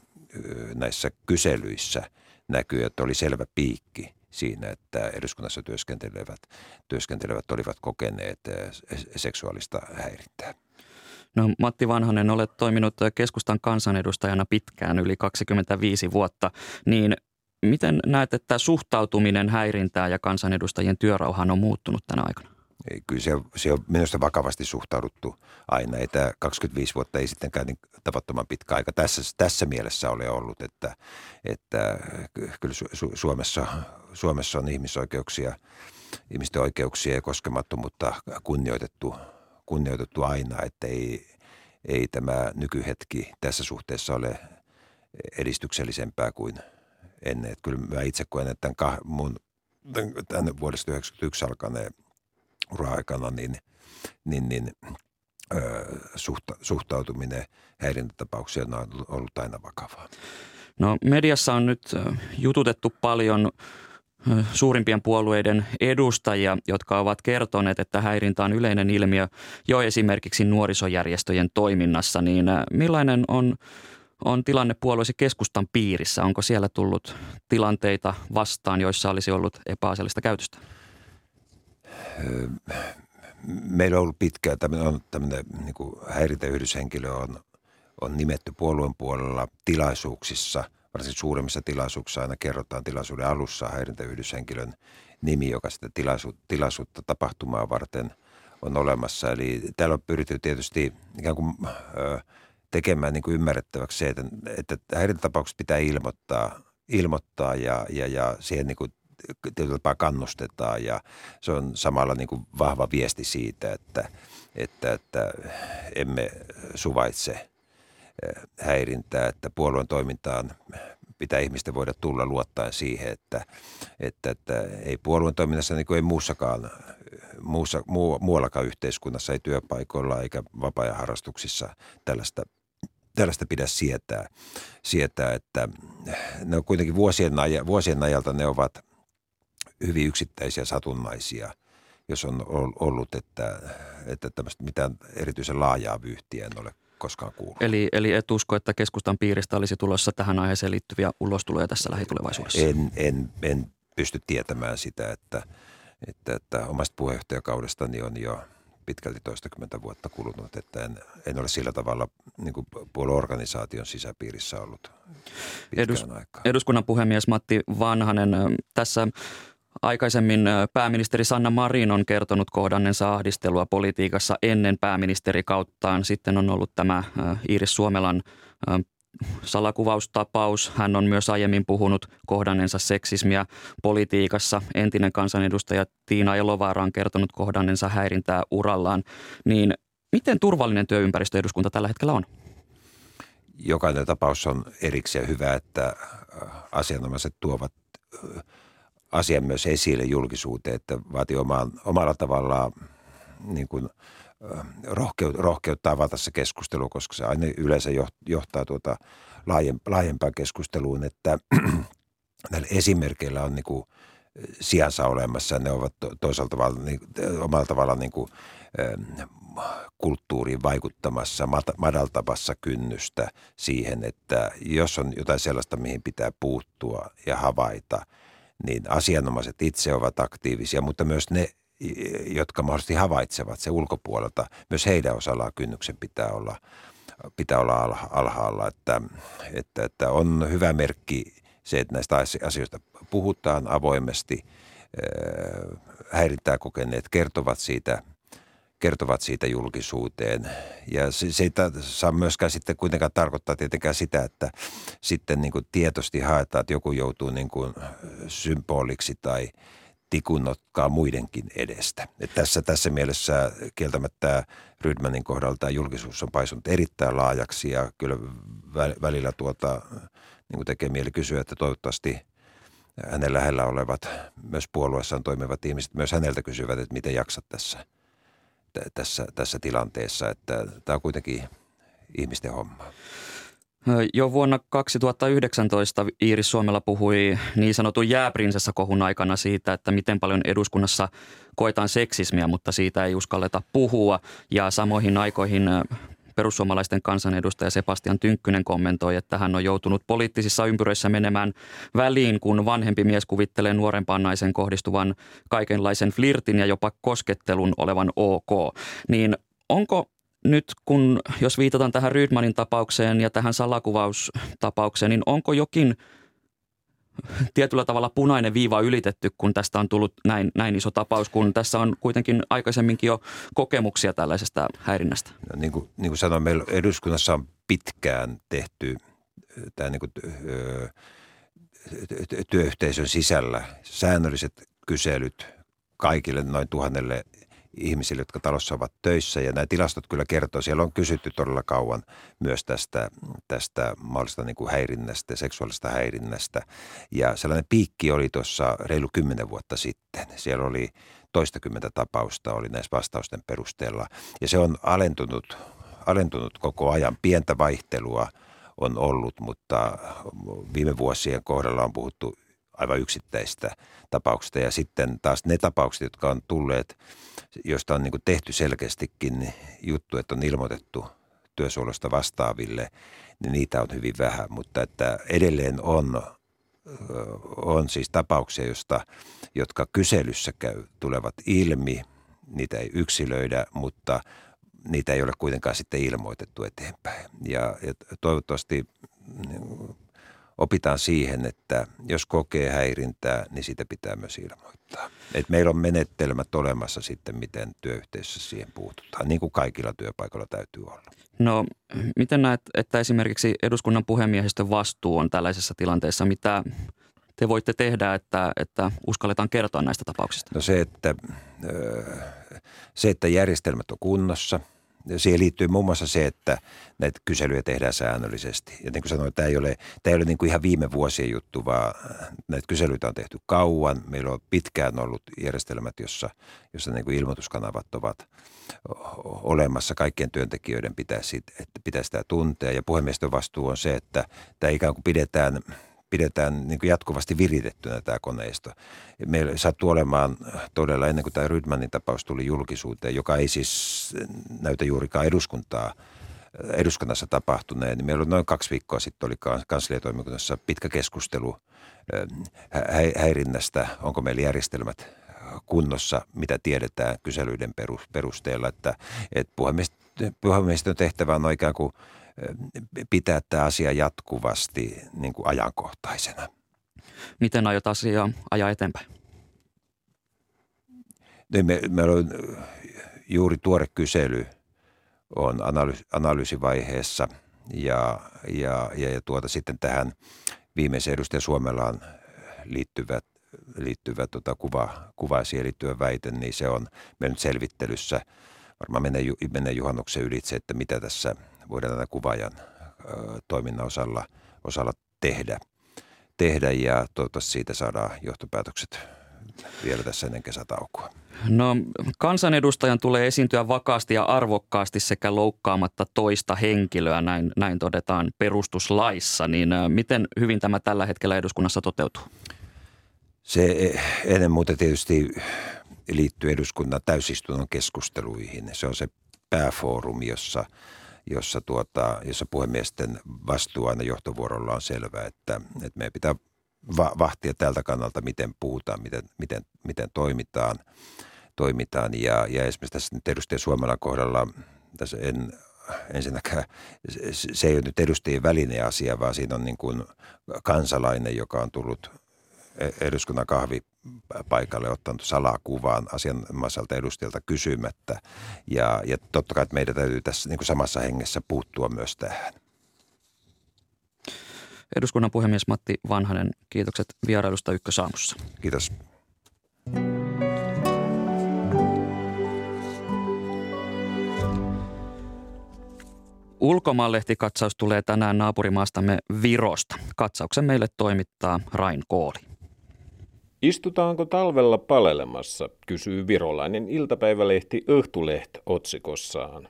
G: näissä kyselyissä näkyy, että oli selvä piikki siinä, että eduskunnassa työskentelevät, työskentelevät olivat kokeneet seksuaalista häirintää.
B: No Matti Vanhanen, olet toiminut keskustan kansanedustajana pitkään, yli 25 vuotta, niin miten näet, että suhtautuminen häirintään ja kansanedustajien työrauhaan on muuttunut tänä aikana?
G: Kyllä se, se on minusta vakavasti suhtauduttu aina. Ei tämä 25 vuotta ei sittenkään niin tavattoman pitkä aika tässä, tässä mielessä ole ollut, että, että kyllä Su, Suomessa, Suomessa on ihmisoikeuksia, ihmisten oikeuksia ja koskemattomuutta kunnioitettu, kunnioitettu aina, että ei, ei tämä nykyhetki tässä suhteessa ole edistyksellisempää kuin ennen. Että kyllä mä itse koen, että tämän, mun, tämän vuodesta 1991 alkaneen ura-aikana, niin, niin, niin suhta, suhtautuminen häirintätapaukseen on ollut aina vakavaa.
B: No mediassa on nyt jututettu paljon suurimpien puolueiden edustajia, jotka ovat kertoneet, että häirintä on yleinen ilmiö jo esimerkiksi nuorisojärjestöjen toiminnassa, niin millainen on, on tilanne puolueesi keskustan piirissä? Onko siellä tullut tilanteita vastaan, joissa olisi ollut epäasiallista käytöstä?
G: Meillä on ollut pitkään tämmöinen, on tämmöinen niin kuin häirintäyhdyshenkilö on, on nimetty puolueen puolella tilaisuuksissa, varsinkin suuremmissa tilaisuuksissa aina kerrotaan tilaisuuden alussa häirintäyhdyshenkilön nimi, joka sitä tilaisuutta, tilaisuutta tapahtumaa varten on olemassa. Eli täällä on pyritty tietysti ikään kuin ö, tekemään niin kuin ymmärrettäväksi se, että, että häirintätapaukset pitää ilmoittaa, ilmoittaa ja, ja, ja siihen niin kuin tietyllä tapaa kannustetaan ja se on samalla niin kuin vahva viesti siitä, että, että, että emme suvaitse eh, häirintää, että puolueen toimintaan pitää ihmisten voida tulla luottaen siihen, että, että, että ei puolueen toiminnassa niin kuin ei muussakaan, muussa, muu, muuallakaan yhteiskunnassa, ei työpaikoilla eikä vapaa harrastuksissa tällaista tällaista pidä sietää, sietää että ne on kuitenkin vuosien, aja, vuosien ajalta ne ovat hyvin yksittäisiä satunnaisia, jos on ollut, että, että tämmöistä mitään erityisen laajaa vyyhtiä en ole koskaan kuullut.
B: Eli, eli et usko, että keskustan piiristä olisi tulossa tähän aiheeseen liittyviä ulostuloja tässä lähitulevaisuudessa?
G: En, en, en pysty tietämään sitä, että, että, että omasta puheenjohtajakaudestani on jo pitkälti toistakymmentä vuotta kulunut, että en, en ole sillä tavalla niin kuin puolueorganisaation sisäpiirissä ollut Edus, aikaa.
B: Eduskunnan puhemies Matti Vanhanen, tässä Aikaisemmin pääministeri Sanna Marin on kertonut kohdannensa ahdistelua politiikassa ennen pääministerikauttaan. Sitten on ollut tämä Iiris Suomelan salakuvaustapaus. Hän on myös aiemmin puhunut kohdannensa seksismiä politiikassa. Entinen kansanedustaja Tiina Elovaara on kertonut kohdannensa häirintää urallaan. Niin miten turvallinen työympäristö eduskunta tällä hetkellä on?
G: Jokainen tapaus on erikseen hyvä, että asianomaiset tuovat asian myös esille julkisuuteen, että vaatii omaan, omalla tavallaan niin kuin, rohkeut, rohkeutta avata se keskustelu, koska se aina yleensä johtaa tuota laajempaan keskusteluun, että näillä esimerkkeillä on niin kuin sijansa olemassa. Ne ovat toisaalta niin, omalla tavalla niin kuin, kulttuuriin vaikuttamassa, madaltavassa kynnystä siihen, että jos on jotain sellaista, mihin pitää puuttua ja havaita – niin asianomaiset itse ovat aktiivisia, mutta myös ne, jotka mahdollisesti havaitsevat se ulkopuolelta, myös heidän osallaan kynnyksen pitää olla, pitää olla alhaalla. Että, että, että on hyvä merkki se, että näistä asioista puhutaan avoimesti, häirintää kokeneet kertovat siitä – kertovat siitä julkisuuteen. Ja se, se ei saa myöskään sitten kuitenkaan tarkoittaa tietenkään sitä, että sitten niin kuin tietoisesti haetaan, että joku joutuu niin kuin symboliksi tai tikunnotkaa muidenkin edestä. Et tässä, tässä mielessä kieltämättä Rydmanin kohdalla tämä julkisuus on paisunut erittäin laajaksi ja kyllä välillä tuota, niin kuin tekee mieli kysyä, että toivottavasti hänen lähellä olevat, myös puolueessaan toimivat ihmiset, myös häneltä kysyvät, että miten jaksat tässä – tässä, tässä tilanteessa, että tämä on kuitenkin ihmisten homma.
B: Jo vuonna 2019 Iiris Suomella puhui niin sanotun jääprinsessa-kohun aikana siitä, että miten paljon eduskunnassa koetaan seksismiä, mutta siitä ei uskalleta puhua. Ja samoihin aikoihin perussuomalaisten kansanedustaja Sebastian Tynkkynen kommentoi, että hän on joutunut poliittisissa ympyröissä menemään väliin, kun vanhempi mies kuvittelee nuorempaan naisen kohdistuvan kaikenlaisen flirtin ja jopa koskettelun olevan ok. Niin onko nyt kun, jos viitataan tähän Rydmanin tapaukseen ja tähän salakuvaustapaukseen, niin onko jokin tietyllä tavalla punainen viiva ylitetty, kun tästä on tullut näin, näin iso tapaus, kun tässä on kuitenkin aikaisemminkin jo kokemuksia tällaisesta häirinnästä?
G: No, niin, kuin, niin kuin sanoin, meillä eduskunnassa on pitkään tehty tämä niin kuin, työyhteisön sisällä säännölliset kyselyt kaikille noin tuhannelle ihmisille, jotka talossa ovat töissä. Ja nämä tilastot kyllä kertoo, siellä on kysytty todella kauan myös tästä, tästä mahdollisesta niin kuin häirinnästä, seksuaalista häirinnästä. Ja sellainen piikki oli tuossa reilu kymmenen vuotta sitten. Siellä oli toistakymmentä tapausta oli näissä vastausten perusteella. Ja se on alentunut, alentunut koko ajan. Pientä vaihtelua on ollut, mutta viime vuosien kohdalla on puhuttu aivan yksittäistä tapauksista. Ja sitten taas ne tapaukset, jotka on tulleet, joista on niin tehty selkeästikin juttu, että on ilmoitettu työsuolosta vastaaville, niin niitä on hyvin vähän. Mutta että edelleen on, on siis tapauksia, josta, jotka kyselyssä käy, tulevat ilmi. Niitä ei yksilöidä, mutta niitä ei ole kuitenkaan sitten ilmoitettu eteenpäin. Ja, ja toivottavasti opitaan siihen, että jos kokee häirintää, niin sitä pitää myös ilmoittaa. Et meillä on menetelmät olemassa sitten, miten työyhteisössä siihen puututaan, niin kuin kaikilla työpaikoilla täytyy olla.
B: No, miten näet, että esimerkiksi eduskunnan puhemiehistön vastuu on tällaisessa tilanteessa? Mitä te voitte tehdä, että, että uskalletaan kertoa näistä tapauksista?
G: No se, että, se, että järjestelmät on kunnossa – Siihen liittyy muun muassa se, että näitä kyselyjä tehdään säännöllisesti. Ja niin kuin sanoin, tämä ei ole, tämä ei ole niin kuin ihan viime vuosien juttu, vaan näitä kyselyitä on tehty kauan. Meillä on pitkään ollut järjestelmät, jossa, jossa niin kuin ilmoituskanavat ovat olemassa. Kaikkien työntekijöiden pitäisi, että pitäisi sitä tuntea. Ja puhemiestön vastuu on se, että tämä ikään kuin pidetään – pidetään niin kuin jatkuvasti viritettynä tämä koneisto. Meillä sattuu olemaan todella ennen kuin tämä Rydmanin tapaus tuli julkisuuteen, joka ei siis näytä juurikaan eduskuntaa eduskunnassa tapahtuneen, niin meillä oli noin kaksi viikkoa sitten oli kansliatoimikunnassa pitkä keskustelu häirinnästä, onko meillä järjestelmät kunnossa, mitä tiedetään kyselyiden perusteella, että, että puhemiestön tehtävä on ikään kuin pitää tämä asia jatkuvasti niin kuin ajankohtaisena.
B: Miten aiot asiaa ajaa eteenpäin?
G: Niin me, meillä on juuri tuore kysely on analyysi, analyysivaiheessa ja, ja, ja, ja tuota sitten tähän viimeiseen edustaja Suomelaan liittyvät, liittyvä tota kuva, kuva siihen liittyvä väite, niin se on mennyt selvittelyssä. Varmaan menee, menee juhannuksen ylitse, että mitä tässä – voidaan tätä kuvaajan toiminnan osalla, osalla tehdä, tehdä ja toivottavasti siitä saadaan johtopäätökset vielä tässä ennen kesätaukoa.
B: No kansanedustajan tulee esiintyä vakaasti ja arvokkaasti sekä loukkaamatta toista henkilöä, näin, näin todetaan perustuslaissa. Niin miten hyvin tämä tällä hetkellä eduskunnassa toteutuu?
G: Se e, ennen muuta tietysti liittyy eduskunnan täysistunnon keskusteluihin. Se on se pääfoorumi, jossa – jossa, tuota, jossa puhemiesten vastuu aina johtovuorolla on selvä, että, että meidän pitää va- vahtia tältä kannalta, miten puhutaan, miten, miten, miten toimitaan. toimitaan. Ja, ja esimerkiksi tässä nyt edustaja Suomella kohdalla, tässä en ensinnäkään, se ei ole nyt edustajien välinen asia, vaan siinä on niin kuin kansalainen, joka on tullut e-, eduskunnan kahvi paikalle ottanut salakuvaan asianomaiselta edustajalta kysymättä. Ja, ja totta kai että meidän täytyy tässä niin kuin samassa hengessä puuttua myös tähän.
B: Eduskunnan puhemies Matti Vanhanen, kiitokset vierailusta Ykkösaamussa.
G: Kiitos.
B: Ulkomaanlehtikatsaus tulee tänään naapurimaastamme Virosta. Katsauksen meille toimittaa Rain Kooli.
H: Istutaanko talvella palelemassa, kysyy virolainen iltapäivälehti Öhtuleht otsikossaan.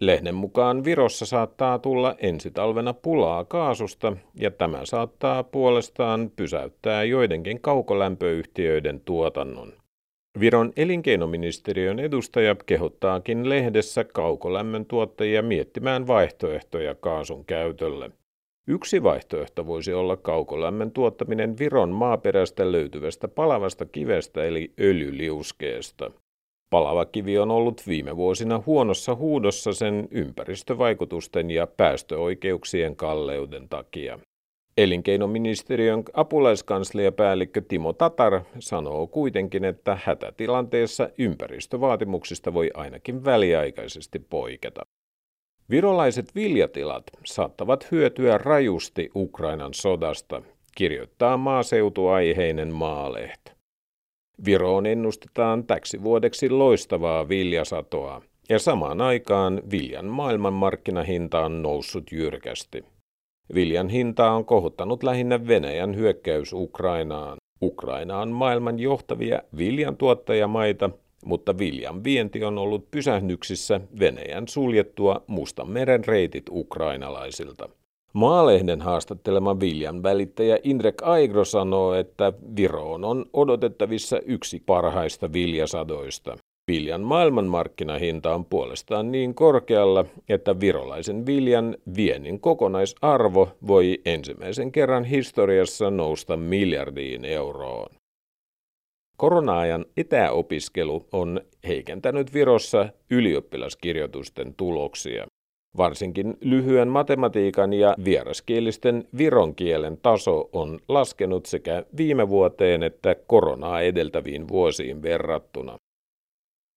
H: Lehden mukaan Virossa saattaa tulla ensi talvena pulaa kaasusta ja tämä saattaa puolestaan pysäyttää joidenkin kaukolämpöyhtiöiden tuotannon. Viron elinkeinoministeriön edustaja kehottaakin lehdessä kaukolämmön tuottajia miettimään vaihtoehtoja kaasun käytölle. Yksi vaihtoehto voisi olla kaukolämmön tuottaminen Viron maaperästä löytyvästä palavasta kivestä eli öljyliuskeesta. Palava kivi on ollut viime vuosina huonossa huudossa sen ympäristövaikutusten ja päästöoikeuksien kalleuden takia. Elinkeinoministeriön apulaiskansliapäällikkö Timo Tatar sanoo kuitenkin, että hätätilanteessa ympäristövaatimuksista voi ainakin väliaikaisesti poiketa. Virolaiset viljatilat saattavat hyötyä rajusti Ukrainan sodasta, kirjoittaa maaseutuaiheinen maalehti. Viroon ennustetaan täksi vuodeksi loistavaa viljasatoa, ja samaan aikaan viljan maailmanmarkkinahinta on noussut jyrkästi. Viljan hinta on kohottanut lähinnä Venäjän hyökkäys Ukrainaan. Ukraina on maailman johtavia viljantuottajamaita, mutta viljan vienti on ollut pysähdyksissä Venäjän suljettua Mustan meren reitit ukrainalaisilta. Maalehden haastattelema viljan välittäjä Indrek Aigro sanoo, että Viroon on odotettavissa yksi parhaista viljasadoista. Viljan maailmanmarkkinahinta on puolestaan niin korkealla, että virolaisen viljan viennin kokonaisarvo voi ensimmäisen kerran historiassa nousta miljardiin euroon. Korona-ajan etäopiskelu on heikentänyt Virossa ylioppilaskirjoitusten tuloksia. Varsinkin lyhyen matematiikan ja vieraskielisten viron kielen taso on laskenut sekä viime vuoteen että koronaa edeltäviin vuosiin verrattuna.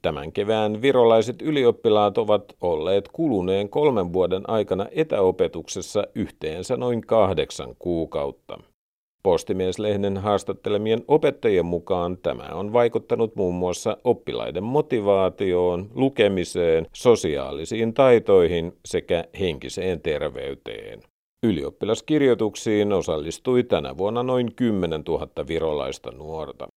H: Tämän kevään virolaiset ylioppilaat ovat olleet kuluneen kolmen vuoden aikana etäopetuksessa yhteensä noin kahdeksan kuukautta. Postimieslehden haastattelemien opettajien mukaan tämä on vaikuttanut muun muassa oppilaiden motivaatioon, lukemiseen, sosiaalisiin taitoihin sekä henkiseen terveyteen. Ylioppilaskirjoituksiin osallistui tänä vuonna noin 10 000 virolaista nuorta.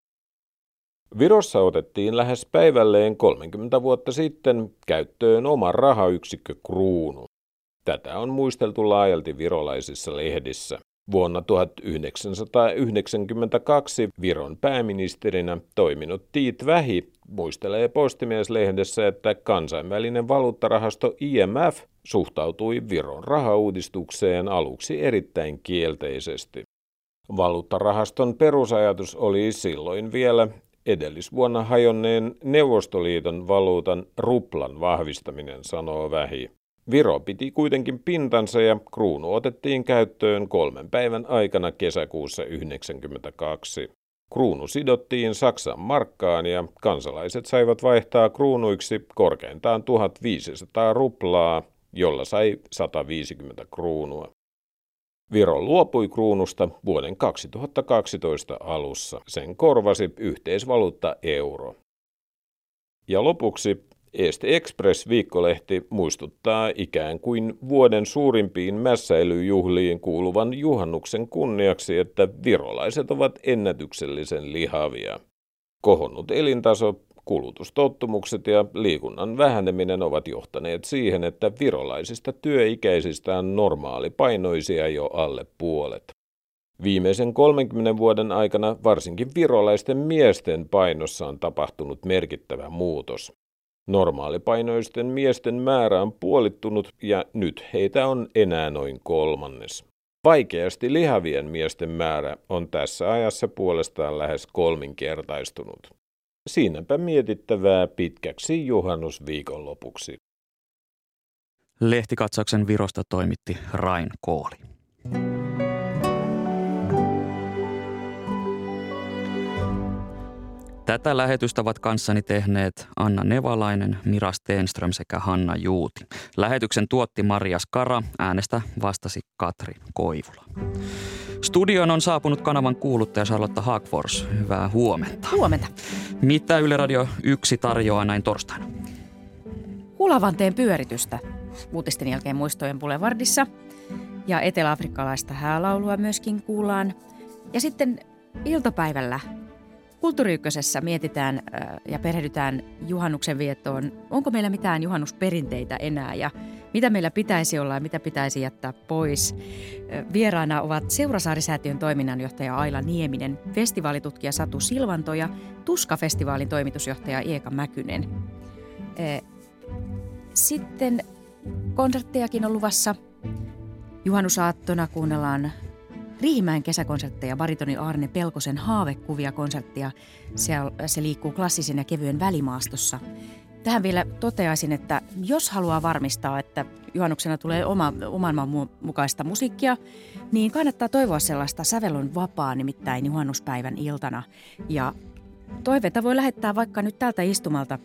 H: Virossa otettiin lähes päivälleen 30 vuotta sitten käyttöön oma rahayksikkö kruunu. Tätä on muisteltu laajalti virolaisissa lehdissä. Vuonna 1992 Viron pääministerinä toiminut Tiit Vähi muistelee postimieslehdessä, että kansainvälinen valuuttarahasto IMF suhtautui Viron rahauudistukseen aluksi erittäin kielteisesti. Valuuttarahaston perusajatus oli silloin vielä edellisvuonna hajonneen Neuvostoliiton valuutan ruplan vahvistaminen, sanoo Vähi. Viro piti kuitenkin pintansa ja kruunu otettiin käyttöön kolmen päivän aikana kesäkuussa 1992. Kruunu sidottiin Saksan markkaan ja kansalaiset saivat vaihtaa kruunuiksi korkeintaan 1500 ruplaa, jolla sai 150 kruunua. Viro luopui kruunusta vuoden 2012 alussa. Sen korvasi yhteisvaluutta euro. Ja lopuksi Eesti Express viikkolehti muistuttaa ikään kuin vuoden suurimpiin mässäilyjuhliin kuuluvan juhannuksen kunniaksi, että virolaiset ovat ennätyksellisen lihavia. Kohonnut elintaso, kulutustottumukset ja liikunnan väheneminen ovat johtaneet siihen, että virolaisista työikäisistä on normaalipainoisia jo alle puolet. Viimeisen 30 vuoden aikana varsinkin virolaisten miesten painossa on tapahtunut merkittävä muutos. Normaalipainoisten miesten määrä on puolittunut ja nyt heitä on enää noin kolmannes. Vaikeasti lihavien miesten määrä on tässä ajassa puolestaan lähes kolminkertaistunut. Siinäpä mietittävää pitkäksi juhannusviikonlopuksi.
B: Lehtikatsauksen Virosta toimitti Rain Kooli. Tätä lähetystä ovat kanssani tehneet Anna Nevalainen, Mira Stenström sekä Hanna Juuti. Lähetyksen tuotti Maria Skara, äänestä vastasi Katri Koivula. Studioon on saapunut kanavan kuuluttaja Charlotte Haagfors. Hyvää huomenta.
I: Huomenta.
B: Mitä Yle Radio 1 tarjoaa näin torstaina?
I: Hulavanteen pyöritystä uutisten jälkeen muistojen Boulevardissa. Ja eteläafrikkalaista häälaulua myöskin kuullaan. Ja sitten iltapäivällä Kulttuuri mietitään ja perehdytään juhannuksen viettoon. Onko meillä mitään juhannusperinteitä enää ja mitä meillä pitäisi olla ja mitä pitäisi jättää pois. Vieraana ovat Seurasaarisäätiön toiminnanjohtaja Aila Nieminen, festivaalitutkija Satu Silvanto ja Tuska-festivaalin toimitusjohtaja Ieka Mäkynen. Sitten konserttejakin on luvassa. Juhannusaattona kuunnellaan Riihimäen kesäkonsertteja baritoni Arne Pelkosen haavekuvia konserttia. Se, se liikkuu klassisen ja kevyen välimaastossa. Tähän vielä toteaisin, että jos haluaa varmistaa, että juhannuksena tulee oma, oman maan mukaista musiikkia, niin kannattaa toivoa sellaista sävelon vapaa nimittäin juhannuspäivän iltana. Ja toiveita voi lähettää vaikka nyt tältä istumalta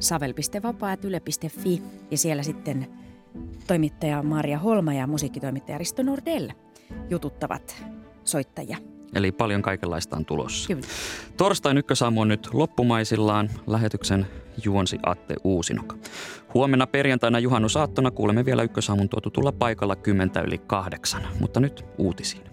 I: savel.vapaa.yle.fi ja siellä sitten toimittaja Maria Holma ja musiikkitoimittaja Risto Nordell jututtavat soittajia.
B: Eli paljon kaikenlaista on tulossa.
I: Kyllä.
B: Torstain ykkösaamu on nyt loppumaisillaan. Lähetyksen juonsi Atte Uusinoka. Huomenna perjantaina juhannusaattona kuulemme vielä ykkösaamun tuotutulla paikalla kymmentä yli kahdeksan. Mutta nyt uutisiin.